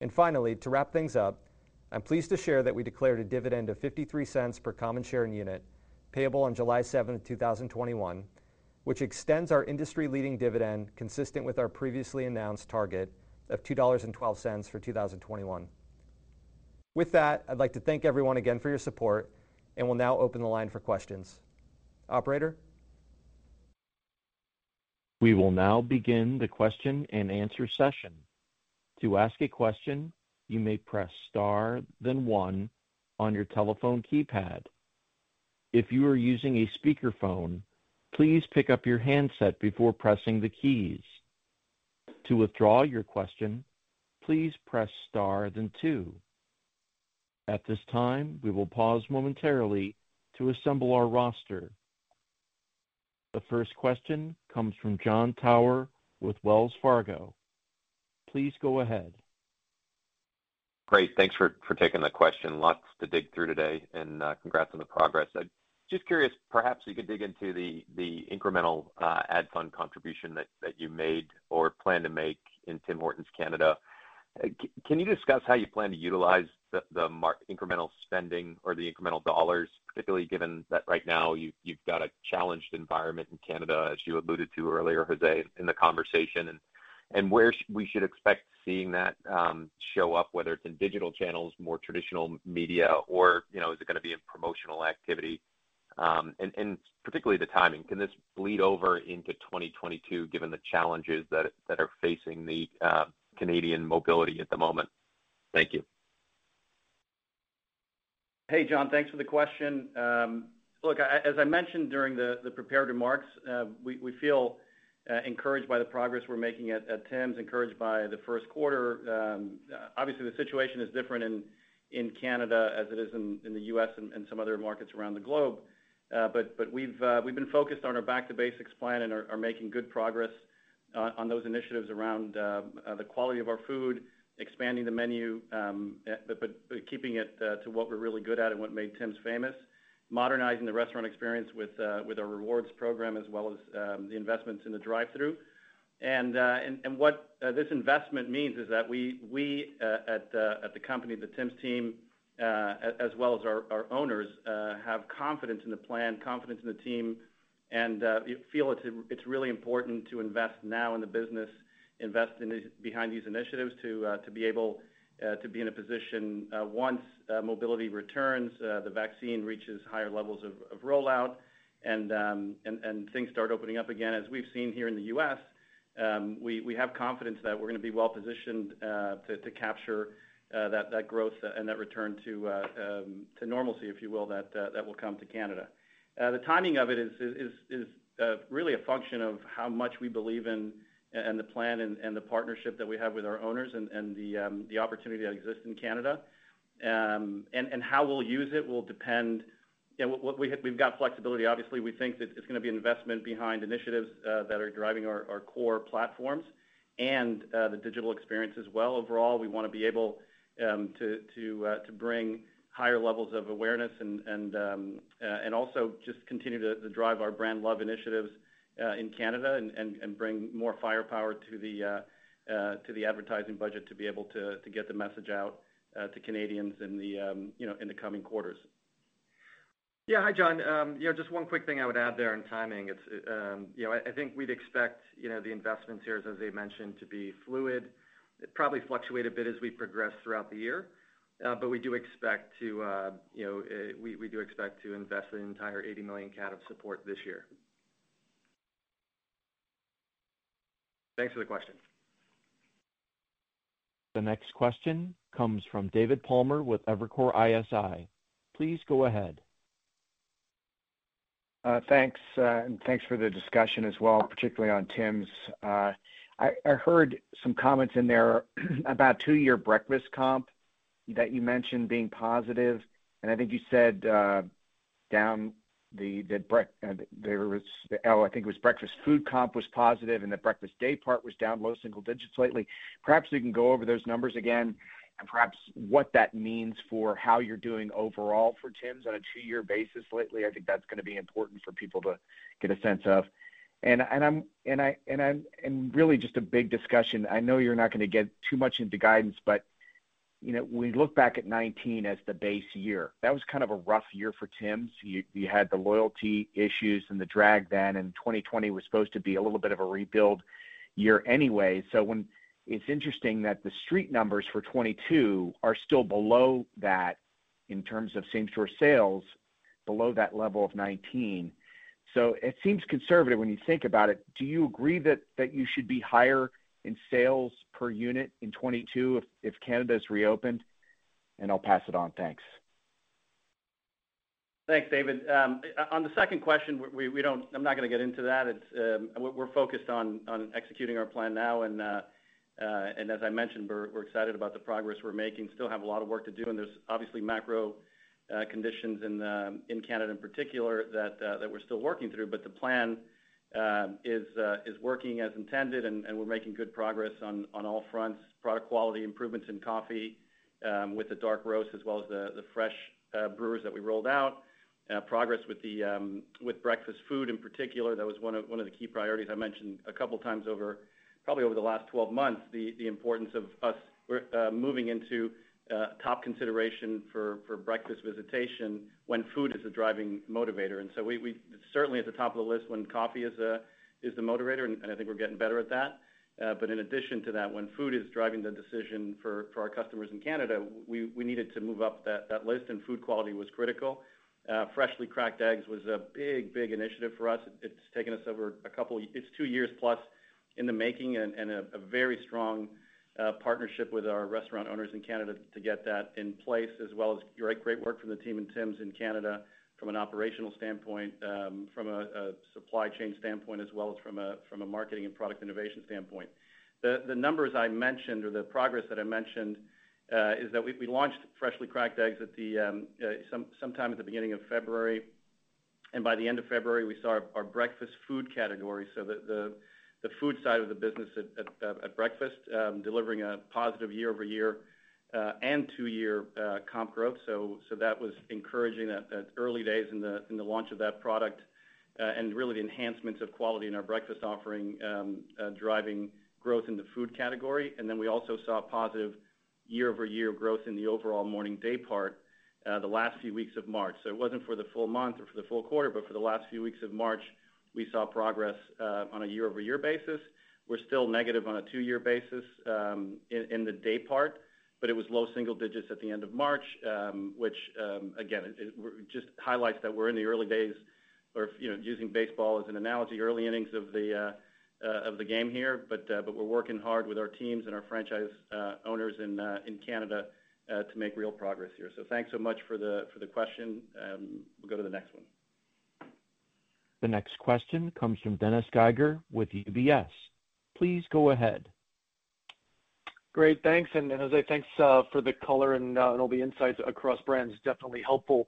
And finally, to wrap things up, I'm pleased to share that we declared a dividend of $0.53 per common share and unit payable on July 7, 2021, which extends our industry-leading dividend consistent with our previously announced target of $2.12 for 2021. With that, I'd like to thank everyone again for your support, and we'll now open the line for questions. Operator? We will now begin the question and answer session. To ask a question, you may press star then one on your telephone keypad. If you are using a speakerphone, please pick up your handset before pressing the keys. To withdraw your question, please press star then two. At this time, we will pause momentarily to assemble our roster. The first question comes from Jon Tower with Wells Fargo. Please go ahead. Great. Thanks for taking the question. Lots to dig through today, and uh, congrats on the progress. Just curious, perhaps you could dig into the incremental uh, ad fund contribution that you made or plan to make in Tim Hortons Canada. Uh, can you discuss how you plan to utilize the incremental spending or the incremental dollars, particularly given that right now you've got a challenged environment in Canada, as you alluded to earlier, José, in the conversation, and where we should expect seeing that um, show up, whether it's in digital channels, more traditional media, or you know, is it going to be in promotional activity? Um and particularly the timing. Can this bleed over into 2022 given the challenges that are facing the uh, Canadian mobility at the moment? Thank you. Hey, Jon. Thanks for the question. Um, look, as I mentioned during the prepared remarks, uh, we feel uh, encouraged by the progress we're making at Tim's, encouraged by the first quarter. Um, obviously, the situation is different in Canada as it is in the U.S. and some other markets around the globe. Uh, but we've been focused on our Back to Basics plan and are making good progress on those initiatives around uh, uh, the quality of our food, expanding the menu, um, eh, but keeping it uh, to what we're really good at and what made Tim's famous, modernizing the restaurant experience with our rewards program, as well as um, the investments in the drive-thru. What this investment means is that we at the company, the Tim's team, as well as our owners, have confidence in the plan, confidence in the team, and uh, feel it's really important to invest now in the business, invest behind these initiatives to uh, be able uh, to be in a position once mobility returns, the vaccine reaches higher levels of rollout, um, and things start opening up again. As we've seen here in the U.S., um, we have confidence that we're going to be well-positioned to capture that growth and that return to um, normalcy, if you will, that will come to Canada. Uh, the timing of it is uh, really a function of how much we believe in and the plan and the partnership that we have with our owners and um, the opportunity that exists in Canada. Um and how we'll use it will depend. We've got flexibility. Obviously, we think that it's going to be investment behind initiatives uh, that are driving our core platforms and the digital experience as well. Overall, we want to be able um, to bring higher levels of awareness and um, uh, also just continue to drive our brand love initiatives uh, in Canada and bring more firepower uh, to the advertising budget to be able to get the message out to Canadians in the um, you know, in the coming quarters. Yeah. Hi, Jon. Um, just one quick thing I would add there on timing. It's, you know, I think we'd expect you know, the investments here, as José mentioned, to be fluid. It probably fluctuate a bit as we progress throughout the year. Uh, but we do expect to uh, you know, uh, we do expect to invest the entire 80 million CAD of support this year. Thanks for the question. The next question comes from David Palmer with Evercore ISI. Please go ahead. Thanks. and Thanks for the discussion as well, particularly on Tim's. I heard some comments in there about two-year breakfast comp that you mentioned being positive, and I think you said down the the break uh, there was oh I think it was breakfast food comp was positive and the breakfast day part was down low single digits lately. Perhaps you can go over those numbers again and perhaps what that means for how you're doing overall for Tim's on a two-year basis lately. I think that's going to be important for people to get a sense of. And and I'm and I and I'm and really just a big discussion. I know you're not going to get too much into guidance, but you know, we look back at 19 as the base year. That was kind of a rough year for Tim's. You had the loyalty issues and the drag then, and 2020 was supposed to be a little bit of a rebuild year anyway. So when it's interesting that the street numbers for 22 are still below that in terms of same-store sales, below that level of 19. So It seems conservative when you think about it. Do you agree that that you should be higher in sales per unit in 2022 if Canada is reopened? And I'll pass it on. Thanks. Thanks, David. Um, on the second question, we, don't. I'm not gonna get into that. Um, we're focused on executing our plan now. And uh, uh, as I mentioned, we're excited about the progress we're making. Still have a lot of work to do, and there's obviously macro uh, conditions um, in Canada in particular that we're still working through. But the plan Um, uh, is working as intended, and we're making good progress on all fronts. Product quality improvements in coffee um, with the dark roast as well as the fresh uh, brewers that we rolled out. Uh, progress um, with breakfast food in particular. That was one of the key priorities I mentioned a couple times over probably over the last 12 months, the importance of us moving into Uh, top consideration for breakfast visitation when food is a driving motivator. And so we certainly at the top of the list when coffee is uh, the motivator, and I think we're getting better at that. Uh, but in addition to that, when food is driving the decision for our customers in Canada, we needed to move up that list, and food quality was critical. Freshly Cracked Eggs was a big big initiative for us. It's taken us over a couple; it's two years plus in the making and a very strong Uh, partnership with our restaurant owners in Canada to get that in place, as well as great work from the team in Tim's in Canada from an operational standpoint, um, from a supply chain standpoint, as well as from a marketing and product innovation standpoint. The numbers I mentioned or the progress that I mentioned uh, is that we launched Freshly Cracked Eggs at the um, uh, sometime at the beginning of February. And by the end of February, we saw our breakfast food category, so the food side of the business at breakfast, um, delivering a positive year-over-year uh, and two-year uh, comp growth. So that was encouraging at early days in the in the launch of that product, uh, and really the enhancements of quality in our breakfast offering, um, driving growth in the food category. And then we also saw positive year-over-year growth in the overall morning day part, the last few weeks of March. So it wasn't for the full month or for the full quarter, but for the last few weeks of March, we saw progress uh, on a year-over-year basis. We're still negative on a two-year basis um, in the day part, but it was low single digits at the end of March, um, which um, again just highlights that we're in the early days or, you know, using baseball as an analogy, early innings of the uh, uh, game here. But we're working hard with our teams and our franchise owners in Canada to make real progress here. So thanks so much for the question. We'll go to the next one. The next question comes from Dennis Geiger with UBS. Please go ahead. Great. Thanks. And José, thanks uh, for the color uh, and all the insights across brands. Definitely helpful.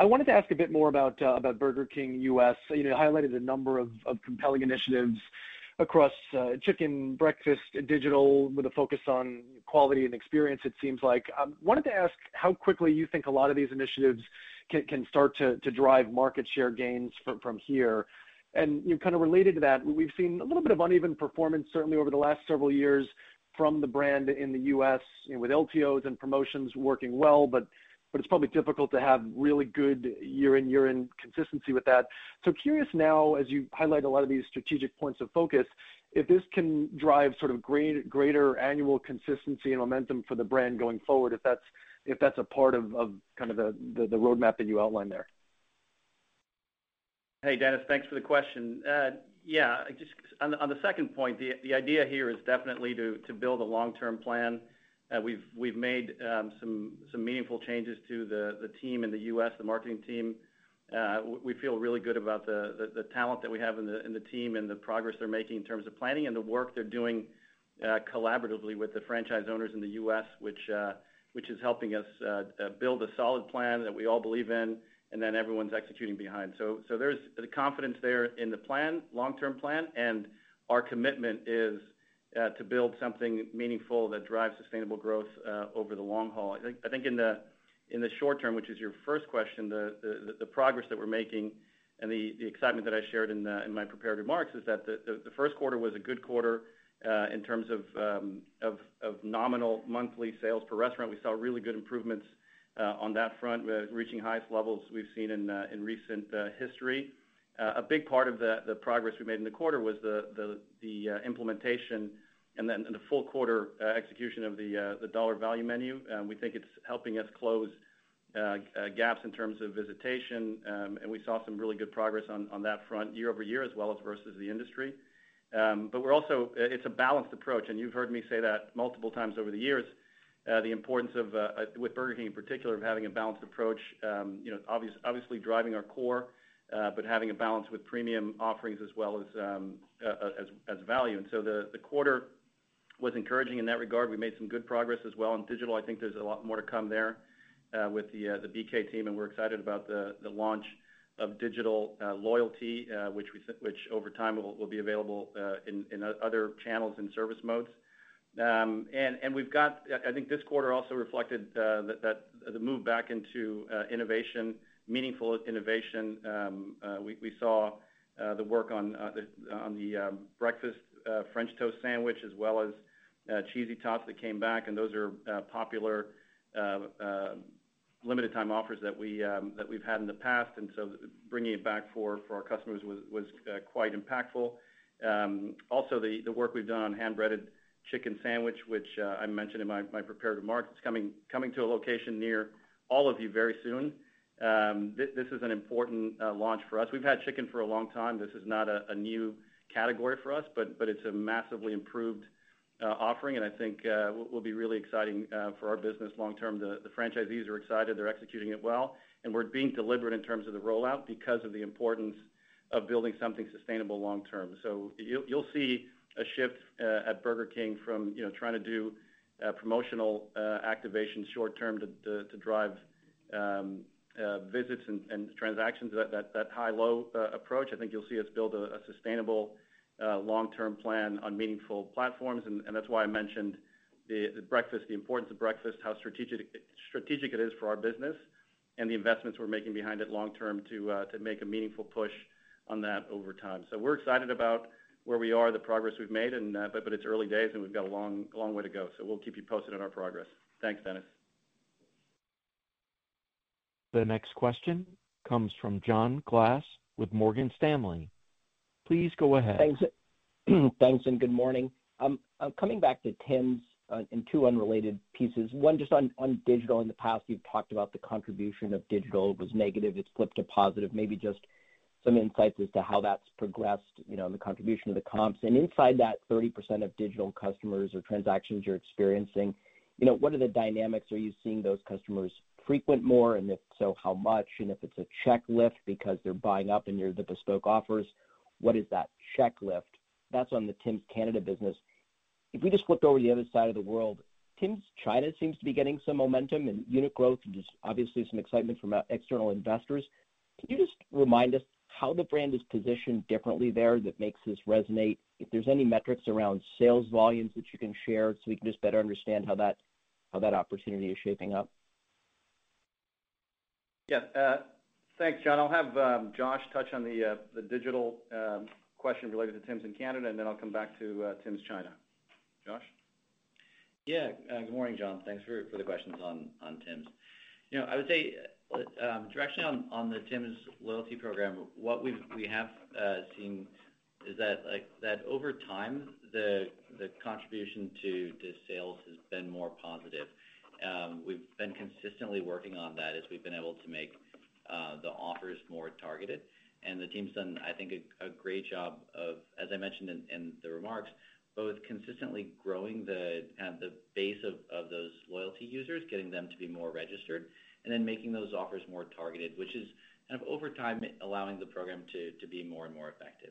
I wanted to ask a bit more about uh, Burger King U.S. You highlighted a number of compelling initiatives across chicken, breakfast, digital, with a focus on quality and experience, it seems like. I wanted to ask how quickly you think a lot of these initiatives can start to drive market share gains from here. And you kind of related to that, we've seen a little bit of uneven performance, certainly over the last several years from the brand in the U.S., with LTOs and promotions working well, but it's probably difficult to have really good year in, year in consistency with that. So curious now, as you highlight a lot of these strategic points of focus, if this can drive sort of greater annual consistency and momentum for the brand going forward, if that's a part of kind of the roadmap that you outlined there. Hey, Dennis. Thanks for the question. Uh, yeah, just on the second point, the idea here is definitely to build a long-term plan. Uh, we've made um, some meaningful changes to the team in the U.S., the marketing team. Uh, we feel really good about the talent that we have in the team and the progress they're making in terms of planning and the work they're doing collaboratively with the franchise owners in the U.S., which is helping us uh, uh, build a solid plan that we all believe in and then everyone's executing behind. There's the confidence there in the plan, long-term plan, and our commitment is uh, to build something meaningful that drives sustainable growth over the long haul. I think in the short term, which is your first question, the progress that we're making and the excitement that I shared in my prepared remarks is that the first quarter was a good quarter. Uh, in terms um, of nominal monthly sales per restaurant. We saw really good improvements uh, on that front, uh, reaching highest levels we've seen in recent history. A big part of the progress we made in the quarter was the implementation and then the full quarter execution of the Dollar Value Menu. Um, we think it's helping us close gaps in terms of visitation, um, and we saw some really good progress on that front year-over-year as well as versus the industry. Um, uh, it's a balanced approach, and you've heard me say that multiple times over the years, uh, the importance of uh, with Burger King in particular, of having a balanced approach, um, you know, obviously driving our core, but having a balance with premium offerings as well as um, as value. And so the quarter was encouraging in that regard. We made some good progress as well. In digital, I think there's a lot more to come there with the BK team, and we're excited about the launch of digital uh, loyalty, uh, which over time will be available uh, in other channels and service modes. Um and we've got, I think this quarter also reflected that the move back into innovation, meaningful innovation. Um, we saw the work on the um, breakfast French toast sandwich as well as Cheesy Tots that came back, and those are popular limited time offers um, that we've had in the past. And so bringing it back for our customers was uh, quite impactful. Um, also the work we've done on hand-breaded chicken sandwich, which uh, I mentioned in my prepared remarks. It's coming to a location near all of you very soon. Um, this is an important uh, launch for us. We've had chicken for a long time. This is not a new category for us, but it's a massively improved Uh, offering, and I think uh, will be really exciting uh, for our business long term. The franchisees are excited. They're executing it well, and we're being deliberate in terms of the rollout because of the importance of building something sustainable long term. So you'll see a shift at Burger King from, you know, trying to do promotional activation short term to drive um, visits and transactions, that high-low approach. I think you'll see us build a sustainable Uh, long-term plan on meaningful platforms. And that's why I mentioned the breakfast, the importance of breakfast, how strategic it is for our business and the investments we're making behind it long term uh, to make a meaningful push on that over time. So we're excited about where we are, the progress we've made, uh, but it's early days, and we've got a long way to go. So we'll keep you posted on our progress. Thanks, Dennis. The next question comes from John Glass with Morgan Stanley. Please go ahead. Thanks, Thanks, and good morning. Um, uh, coming back to Tim's, uh, in two unrelated pieces. One, just on digital. In the past, you've talked about the contribution of digital was negative, it's flipped to positive. Maybe just some insights as to how that's progressed, you know, and the contribution of the comps. And inside that 30% of digital customers or transactions you're experiencing, you know, what are the dynamics? Are you seeing those customers frequent more? And if so, how much? And if it's a check lift because they're buying up and you're the bespoke offers, what is that check lift? That's on the Tim's Canada business. If we just flipped over to the other side of the world, Tim's China seems to be getting some momentum and unit growth, and just obviously some excitement from uh, external investors. Can you just remind us how the brand is positioned differently there that makes this resonate? If there's any metrics around sales volumes that you can share so we can just better understand how that opportunity is shaping up. Yeah. Uh, Thanks, John. I'll have um, Josh touch on the uh, digital um, question related to Tim's in Canada, and then I'll come back to uh, Tim's China. Josh? Yeah. Uh, good morning, John. Thanks for the questions on Tim's. You know, I would say um, directionally on the Tim's loyalty program, what we have seen is that, like, that over time, the contribution to sales has been more positive. We've been consistently working on that as we've been able to make Uh, the offers more targeted. And the team's done, I think, a great job of, as I mentioned in the remarks, both consistently growing the base of those loyalty users, getting them to be more registered, and then making those offers more targeted, which is kind of over time allowing the program to be more and more effective.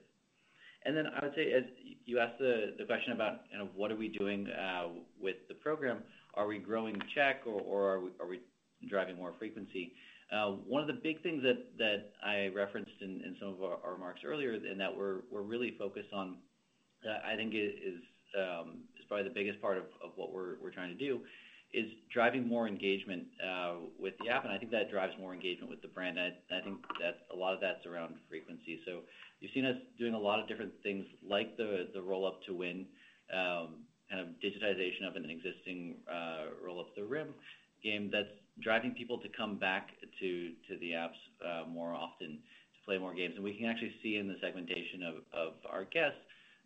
And then I would say, as you asked the question about, you know, what are we doing uh, with the program, are we growing check or are we driving more frequency? Uh, one of the big things that I referenced in some of our remarks earlier and that we're really focused on, I think um, is probably the biggest part of what we're trying to do, is driving more engagement uh, with the app. And I think that drives more engagement with the brand. I think that a lot of that's around frequency. So you've seen us doing a lot of different things like the Roll Up to Win um, kind of digitization of an existing uh, Roll Up the Rim game that's driving people to come back to to the apps uh, more often to play more games. And we can actually see in the segmentation of of our guests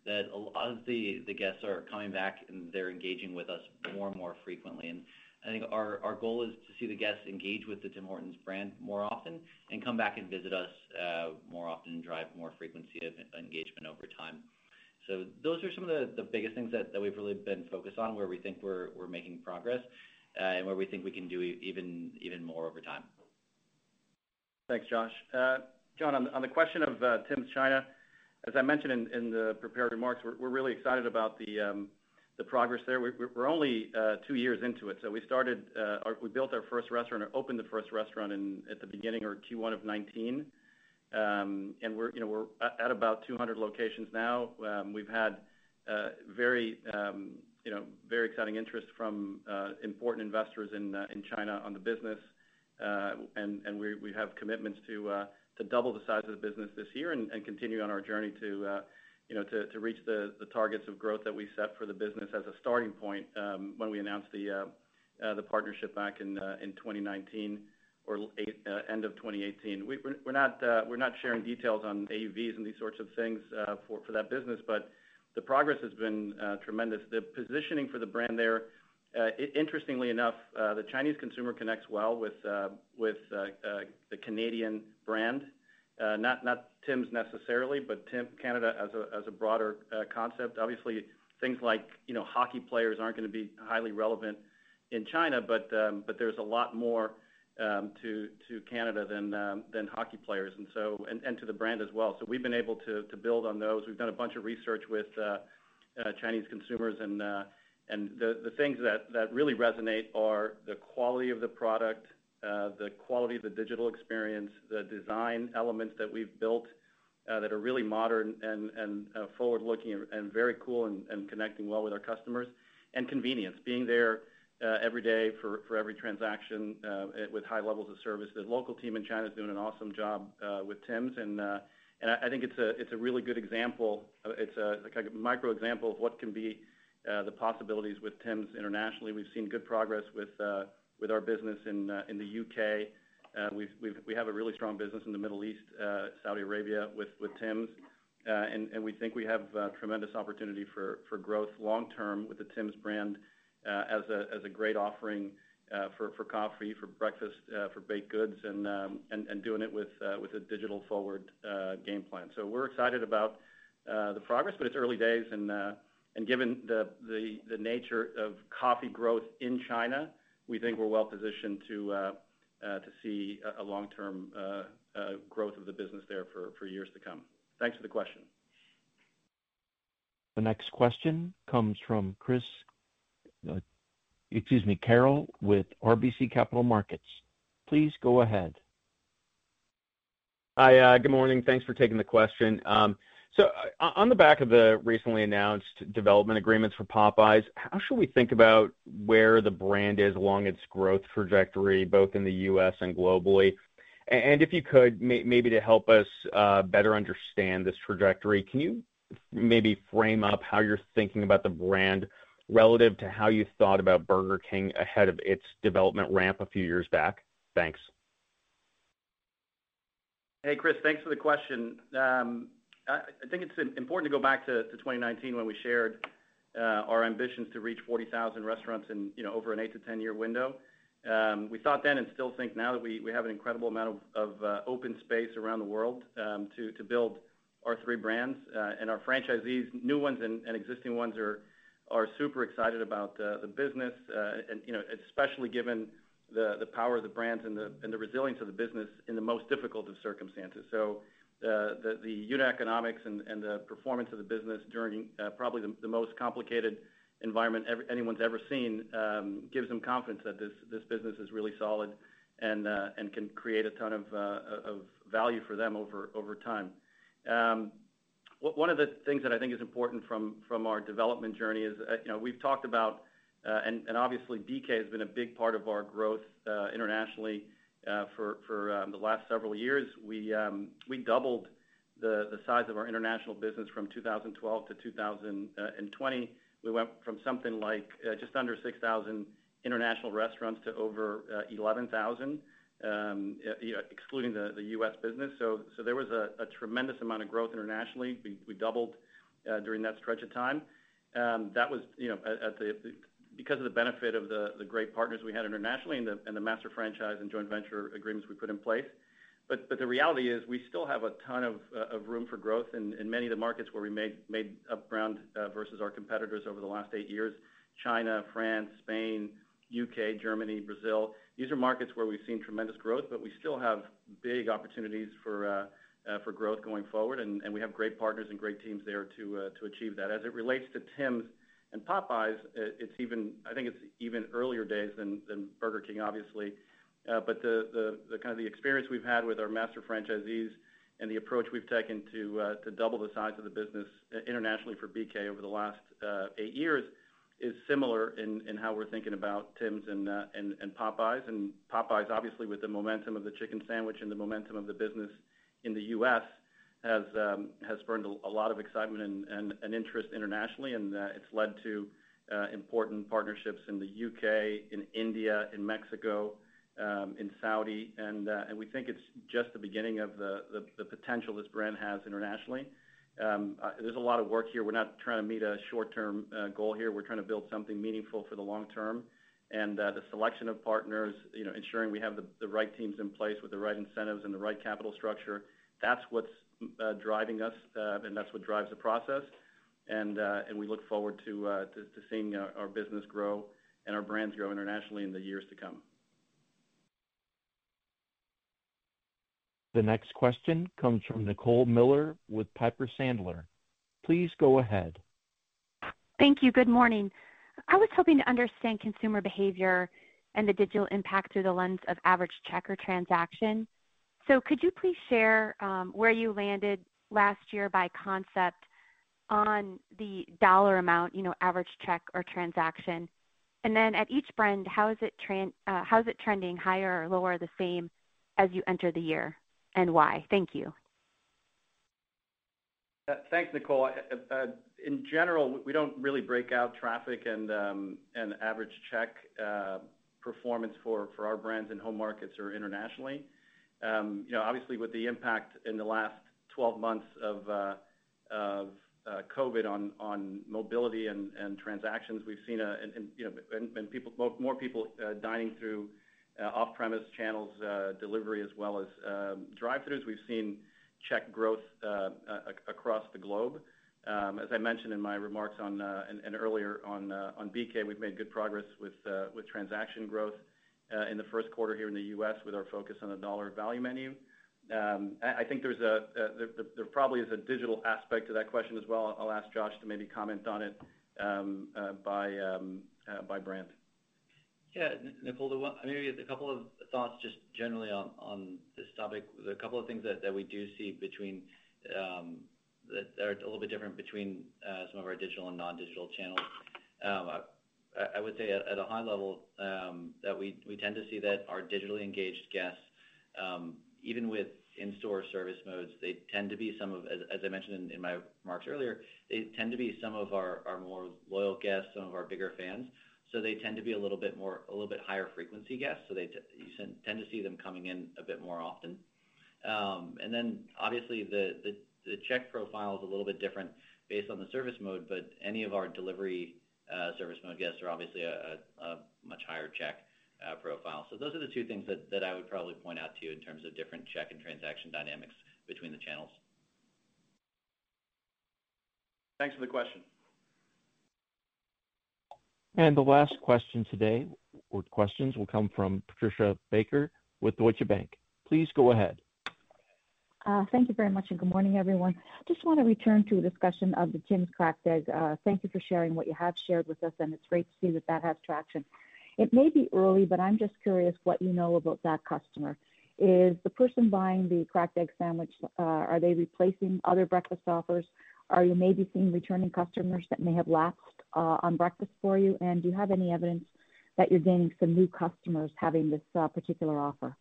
that a lot of the the guests are coming back, and they're engaging with us more and more frequently. And I think our our goal is to see the guests engage with the Tim Hortons brand more often and come back and visit us uh, more often and drive more frequency of engagement over time. So those are some of the the biggest things that that we've really been focused on, where we think we're, we're making progress, Uh, and where we think we can do even more over time. Thanks, Josh. Uh, John, on the question of uh, Tim's China, as I mentioned in the prepared remarks, we're really excited about the um, progress there. We're only two years into it. So we started uh we built our first restaurant or opened the first restaurant at the beginning or Q1 of 2019. Um, we're, you know, at about 200 locations now. Um, we've had very, you know, very exciting interest from uh, important investors in uh, in China on the business. Uh, and we have commitments to uh to double the size of the business this year and continue on our journey to, you know, to to reach the the targets of growth that we set for the business as a starting point, um, when we announced the uh the partnership back in in 2019 or end of 2018. We're not uh we're not sharing details on AUVs and these sorts of things for that business, but the progress has been uh, tremendous. The positioning for the brand there, uh, interestingly enough, uh, the Chinese consumer connects well with the Canadian brand. Not Tim's necessarily, but Tim Canada as a broader concept. Obviously, things like, you know, hockey players aren't gonna be highly relevant in China, but um, there's a lot more Um, to Canada than um, hockey players and to the brand as well. So we've been able to build on those. We've done a bunch of research with uh, uh, Chinese consumers and uh, the things that really resonate are the quality of the product, the quality of the digital experience, the design elements that we've built that are really modern and forward-looking and very cool and connecting well with our customers, and convenience. Being there Uh, every day for every transaction uh, with high levels of service. The local team in China is doing an awesome job uh, with Tim's, and I think it's a really good example. It's a micro example of what can be the possibilities with Tim's internationally. We've seen good progress with our business in the U.K. We have a really strong business in the Middle East, Saudi Arabia with Tim's. Uh and we think we have tremendous opportunity for growth long term with the Tim's brand Uh, as a great offering uh, for coffee, for breakfast, uh, for baked goods, and um, doing it with a digital forward game plan. So we're excited about the progress, but it's early days and given the nature of coffee growth in China, we think we're well positioned to see a long-term growth of the business there for years to come. Thanks for the question. The next question comes from Uh, Carril with RBC Capital Markets. Please go ahead. Hi, uh, good morning. Thanks for taking the question. Um, so, uh, on the back of the recently announced development agreements for Popeyes, how should we think about where the brand is along its growth trajectory, both in the U.S. and globally? And if you could, maybe to help us better understand this trajectory, can you maybe frame up how you're thinking about the brand relative to how you thought about Burger King ahead of its development ramp a few years back? Thanks. Hey, Chris. Thanks for the question. Um, I think it's important to go back to 2019 when we shared uh, our ambitions to reach 40,000 restaurants in, you know, over an 8-10-year window. Um, we thought then and still think now that we have an incredible amount of uh, open space around the world um, to build our three brands. Uh and our franchisees, new ones and existing ones are super excited about the business, uh, and, you know, especially given the power of the brands and the resilience of the business in the most difficult of circumstances. So uh the unit economics and the performance of the business during uh, probably the most complicated environment anyone's ever seen um, gives them confidence that this business is really solid and uh, can create a ton of value for them over time. Um, One of the things that I think is important from our development journey is, uh, you know, we've talked about, uh, and obviously BK has been a big part of our growth uh, internationally for um, the last several years. We um, doubled the size of our international business from 2012 to 2020. We went from something like just under 6,000 international restaurants to over 11,000, Um, uh, excluding the U.S. business. There was a tremendous amount of growth internationally. We doubled uh, during that stretch of time. Um, that was because of the benefit of the great partners we had internationally and the master franchise and joint venture agreements we put in place. The reality is we still have a ton of uh, room for growth in many of the markets where we made up ground versus our competitors over the last eight years, China, France, Spain, U.K., Germany, Brazil. These are markets where we've seen tremendous growth, but we still have big opportunities for uh for growth going forward, and we have great partners and great teams there to to achieve that. As it relates to Tim's and Popeyes, uh it's even I think it's even earlier days than Burger King, obviously. Uh but the kind of experience we've had with our master franchisees and the approach we've taken to uh to double the size of the business internationally for BK over the last eight years is similar in how we're thinking about Tim's uh, and Popeyes. And Popeyes, obviously, with the momentum of the chicken sandwich and the momentum of the business in the U.S., um, has spurred a lot of excitement and interest internationally, and uh, it's led to uh, important partnerships in the U.K., in India, in Mexico, um, in Saudi. And we think it's just the beginning of the potential this brand has internationally. There's a lot of work here. We're not trying to meet a short-term goal here. We're trying to build something meaningful for the long term. And uh the selection of partners, you know, ensuring we have the right teams in place with the right incentives and the right capital structure, that's what's driving us, and that's what drives the process. And uh and we look forward to uh to seeing our business grow and our brands grow internationally in the years to come. The next question comes from Nicole Miller with Piper Sandler. Please go ahead. Thank you. Good morning. I was hoping to understand consumer behavior and the digital impact through the lens of average check or transaction. So could you please share um, where you landed last year by concept on the dollar amount, you know, average check or transaction? And then at each brand, how is it uh, trending higher or lower, the same as you enter the year, and why? Thank you. Uh, thanks, Nicole. Uh, uh, in general, we don't really break out traffic and um, average check performance for our brands in home markets or internationally. Um, you know, Obviously, with the impact in the last 12 months of COVID on mobility and transactions, we've seen you know, more people dining through Uh, off-premise channels, uh, delivery, as well as um, drive-throughs. We've seen check growth uh, across the globe. Um, as I mentioned in my remarks on and earlier on BK, we've made good progress with transaction growth in the first quarter here in the U.S. with our focus on the dollar value menu. Um, I think there probably is a digital aspect to that question as well. I'll ask Josh to maybe comment on it by brand. Yeah, Nicole, maybe a couple of thoughts just generally on this topic. A couple of things that we do see between um, that are a little bit different between uh, some of our digital and non-digital channels. Um, I would say at a high level, um, that we tend to see that our digitally engaged guests, even with in-store service modes, they tend to be some of, as I mentioned in my remarks earlier, they tend to be some of our more loyal guests, some of our bigger fans. So they tend to be a little bit more, a little bit higher frequency guests. So they you tend to see them coming in a bit more often. Um, and then obviously, the check profile is a little bit different based on the service mode, but any of our delivery uh, service mode guests are obviously a much higher check uh, profile. So those are the two things that I would probably point out to you in terms of different check and transaction dynamics between the channels. Thanks for the question. And the last question today, or questions, will come from Patricia Baker with Deutsche Bank. Please go ahead. Uh, thank you very much, and good morning, everyone. Just want to return to a discussion of the Tim's Cracked Egg. Uh, thank you for sharing what you have shared with us, and it's great to see that that has traction. It may be early, but I'm just curious what you know about that customer. Is the person buying the Cracked Egg sandwich, uh, are they replacing other breakfast offers? Are you maybe seeing returning customers that may have lapsed Uh, on breakfast for you? And do you have any evidence that you're gaining some new customers having this uh, particular offer?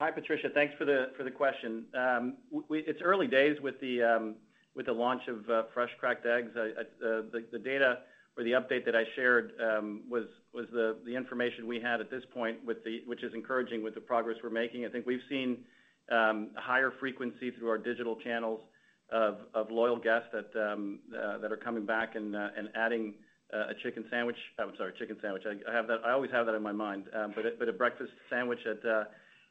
Hi, Patricia. Thanks for the question. Um, it's early days with the um, with the launch of uh, fresh cracked eggs. The data or the update that I shared um, was the information we had at this point, which is encouraging with the progress we're making. I think we've seen higher frequency through our digital channels of loyal guests um, uh, that are coming back and uh, adding uh, a chicken sandwich. Oh, I'm sorry, chicken sandwich. I have that. I always have that in my mind. Um, but a breakfast sandwich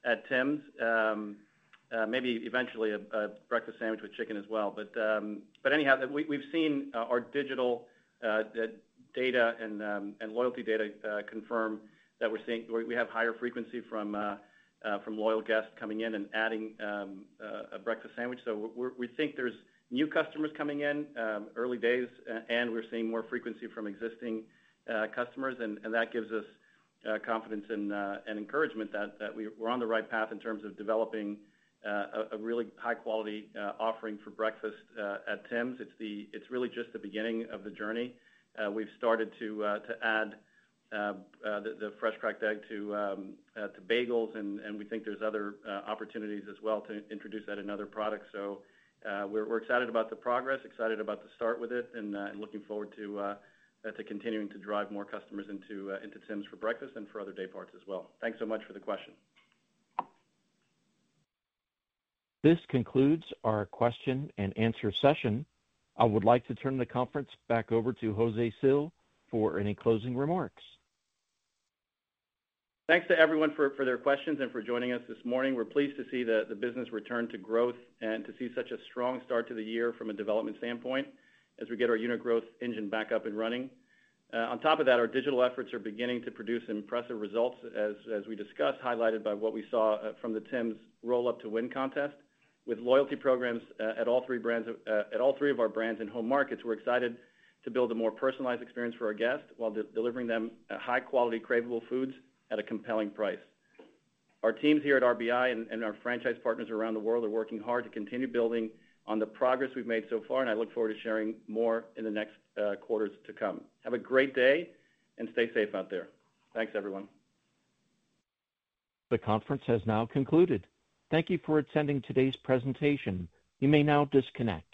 at Tim's, um, maybe eventually a breakfast sandwich with chicken as well. But anyhow, we've seen our digital data and loyalty data confirm that we're seeing, we have higher frequency from Uh, loyal guests coming in and adding um, uh, a breakfast sandwich. So We think there's new customers coming in, um, early days, and we're seeing more frequency from existing uh, customers. And that gives us confidence and encouragement that we're on the right path in terms of developing a really high quality offering for breakfast at Tim's. It's really just the beginning of the journey. We've started to add Uh, uh, the fresh cracked egg to um, uh, bagels, and we think there's other opportunities as well to introduce that in other products. So uh we're excited about the progress, excited about the start with it, and looking forward to continuing to drive more customers into Tim's for breakfast and for other day parts as well. Thanks so much for the question. This concludes our question and answer session. I would like to turn the conference back over to José Cil for any closing remarks. Thanks to everyone for their questions and for joining us this morning. We're pleased to see the business return to growth and to see such a strong start to the year from a development standpoint as we get our unit growth engine back up and running. Uh, on top of that, our digital efforts are beginning to produce impressive results as we discussed, highlighted by what we saw uh, from the Tim's Roll Up to Win contest. With loyalty programs uh, at all three brands, at all three of our brands in home markets, we're excited to build a more personalized experience for our guests while delivering them high quality, craveable foods at a compelling price. Our teams here at RBI and our franchise partners around the world are working hard to continue building on the progress we've made so far, and I look forward to sharing more in the next uh, quarters to come. Have a great day and stay safe out there. Thanks, everyone. The conference has now concluded. Thank you for attending today's presentation. You may now disconnect.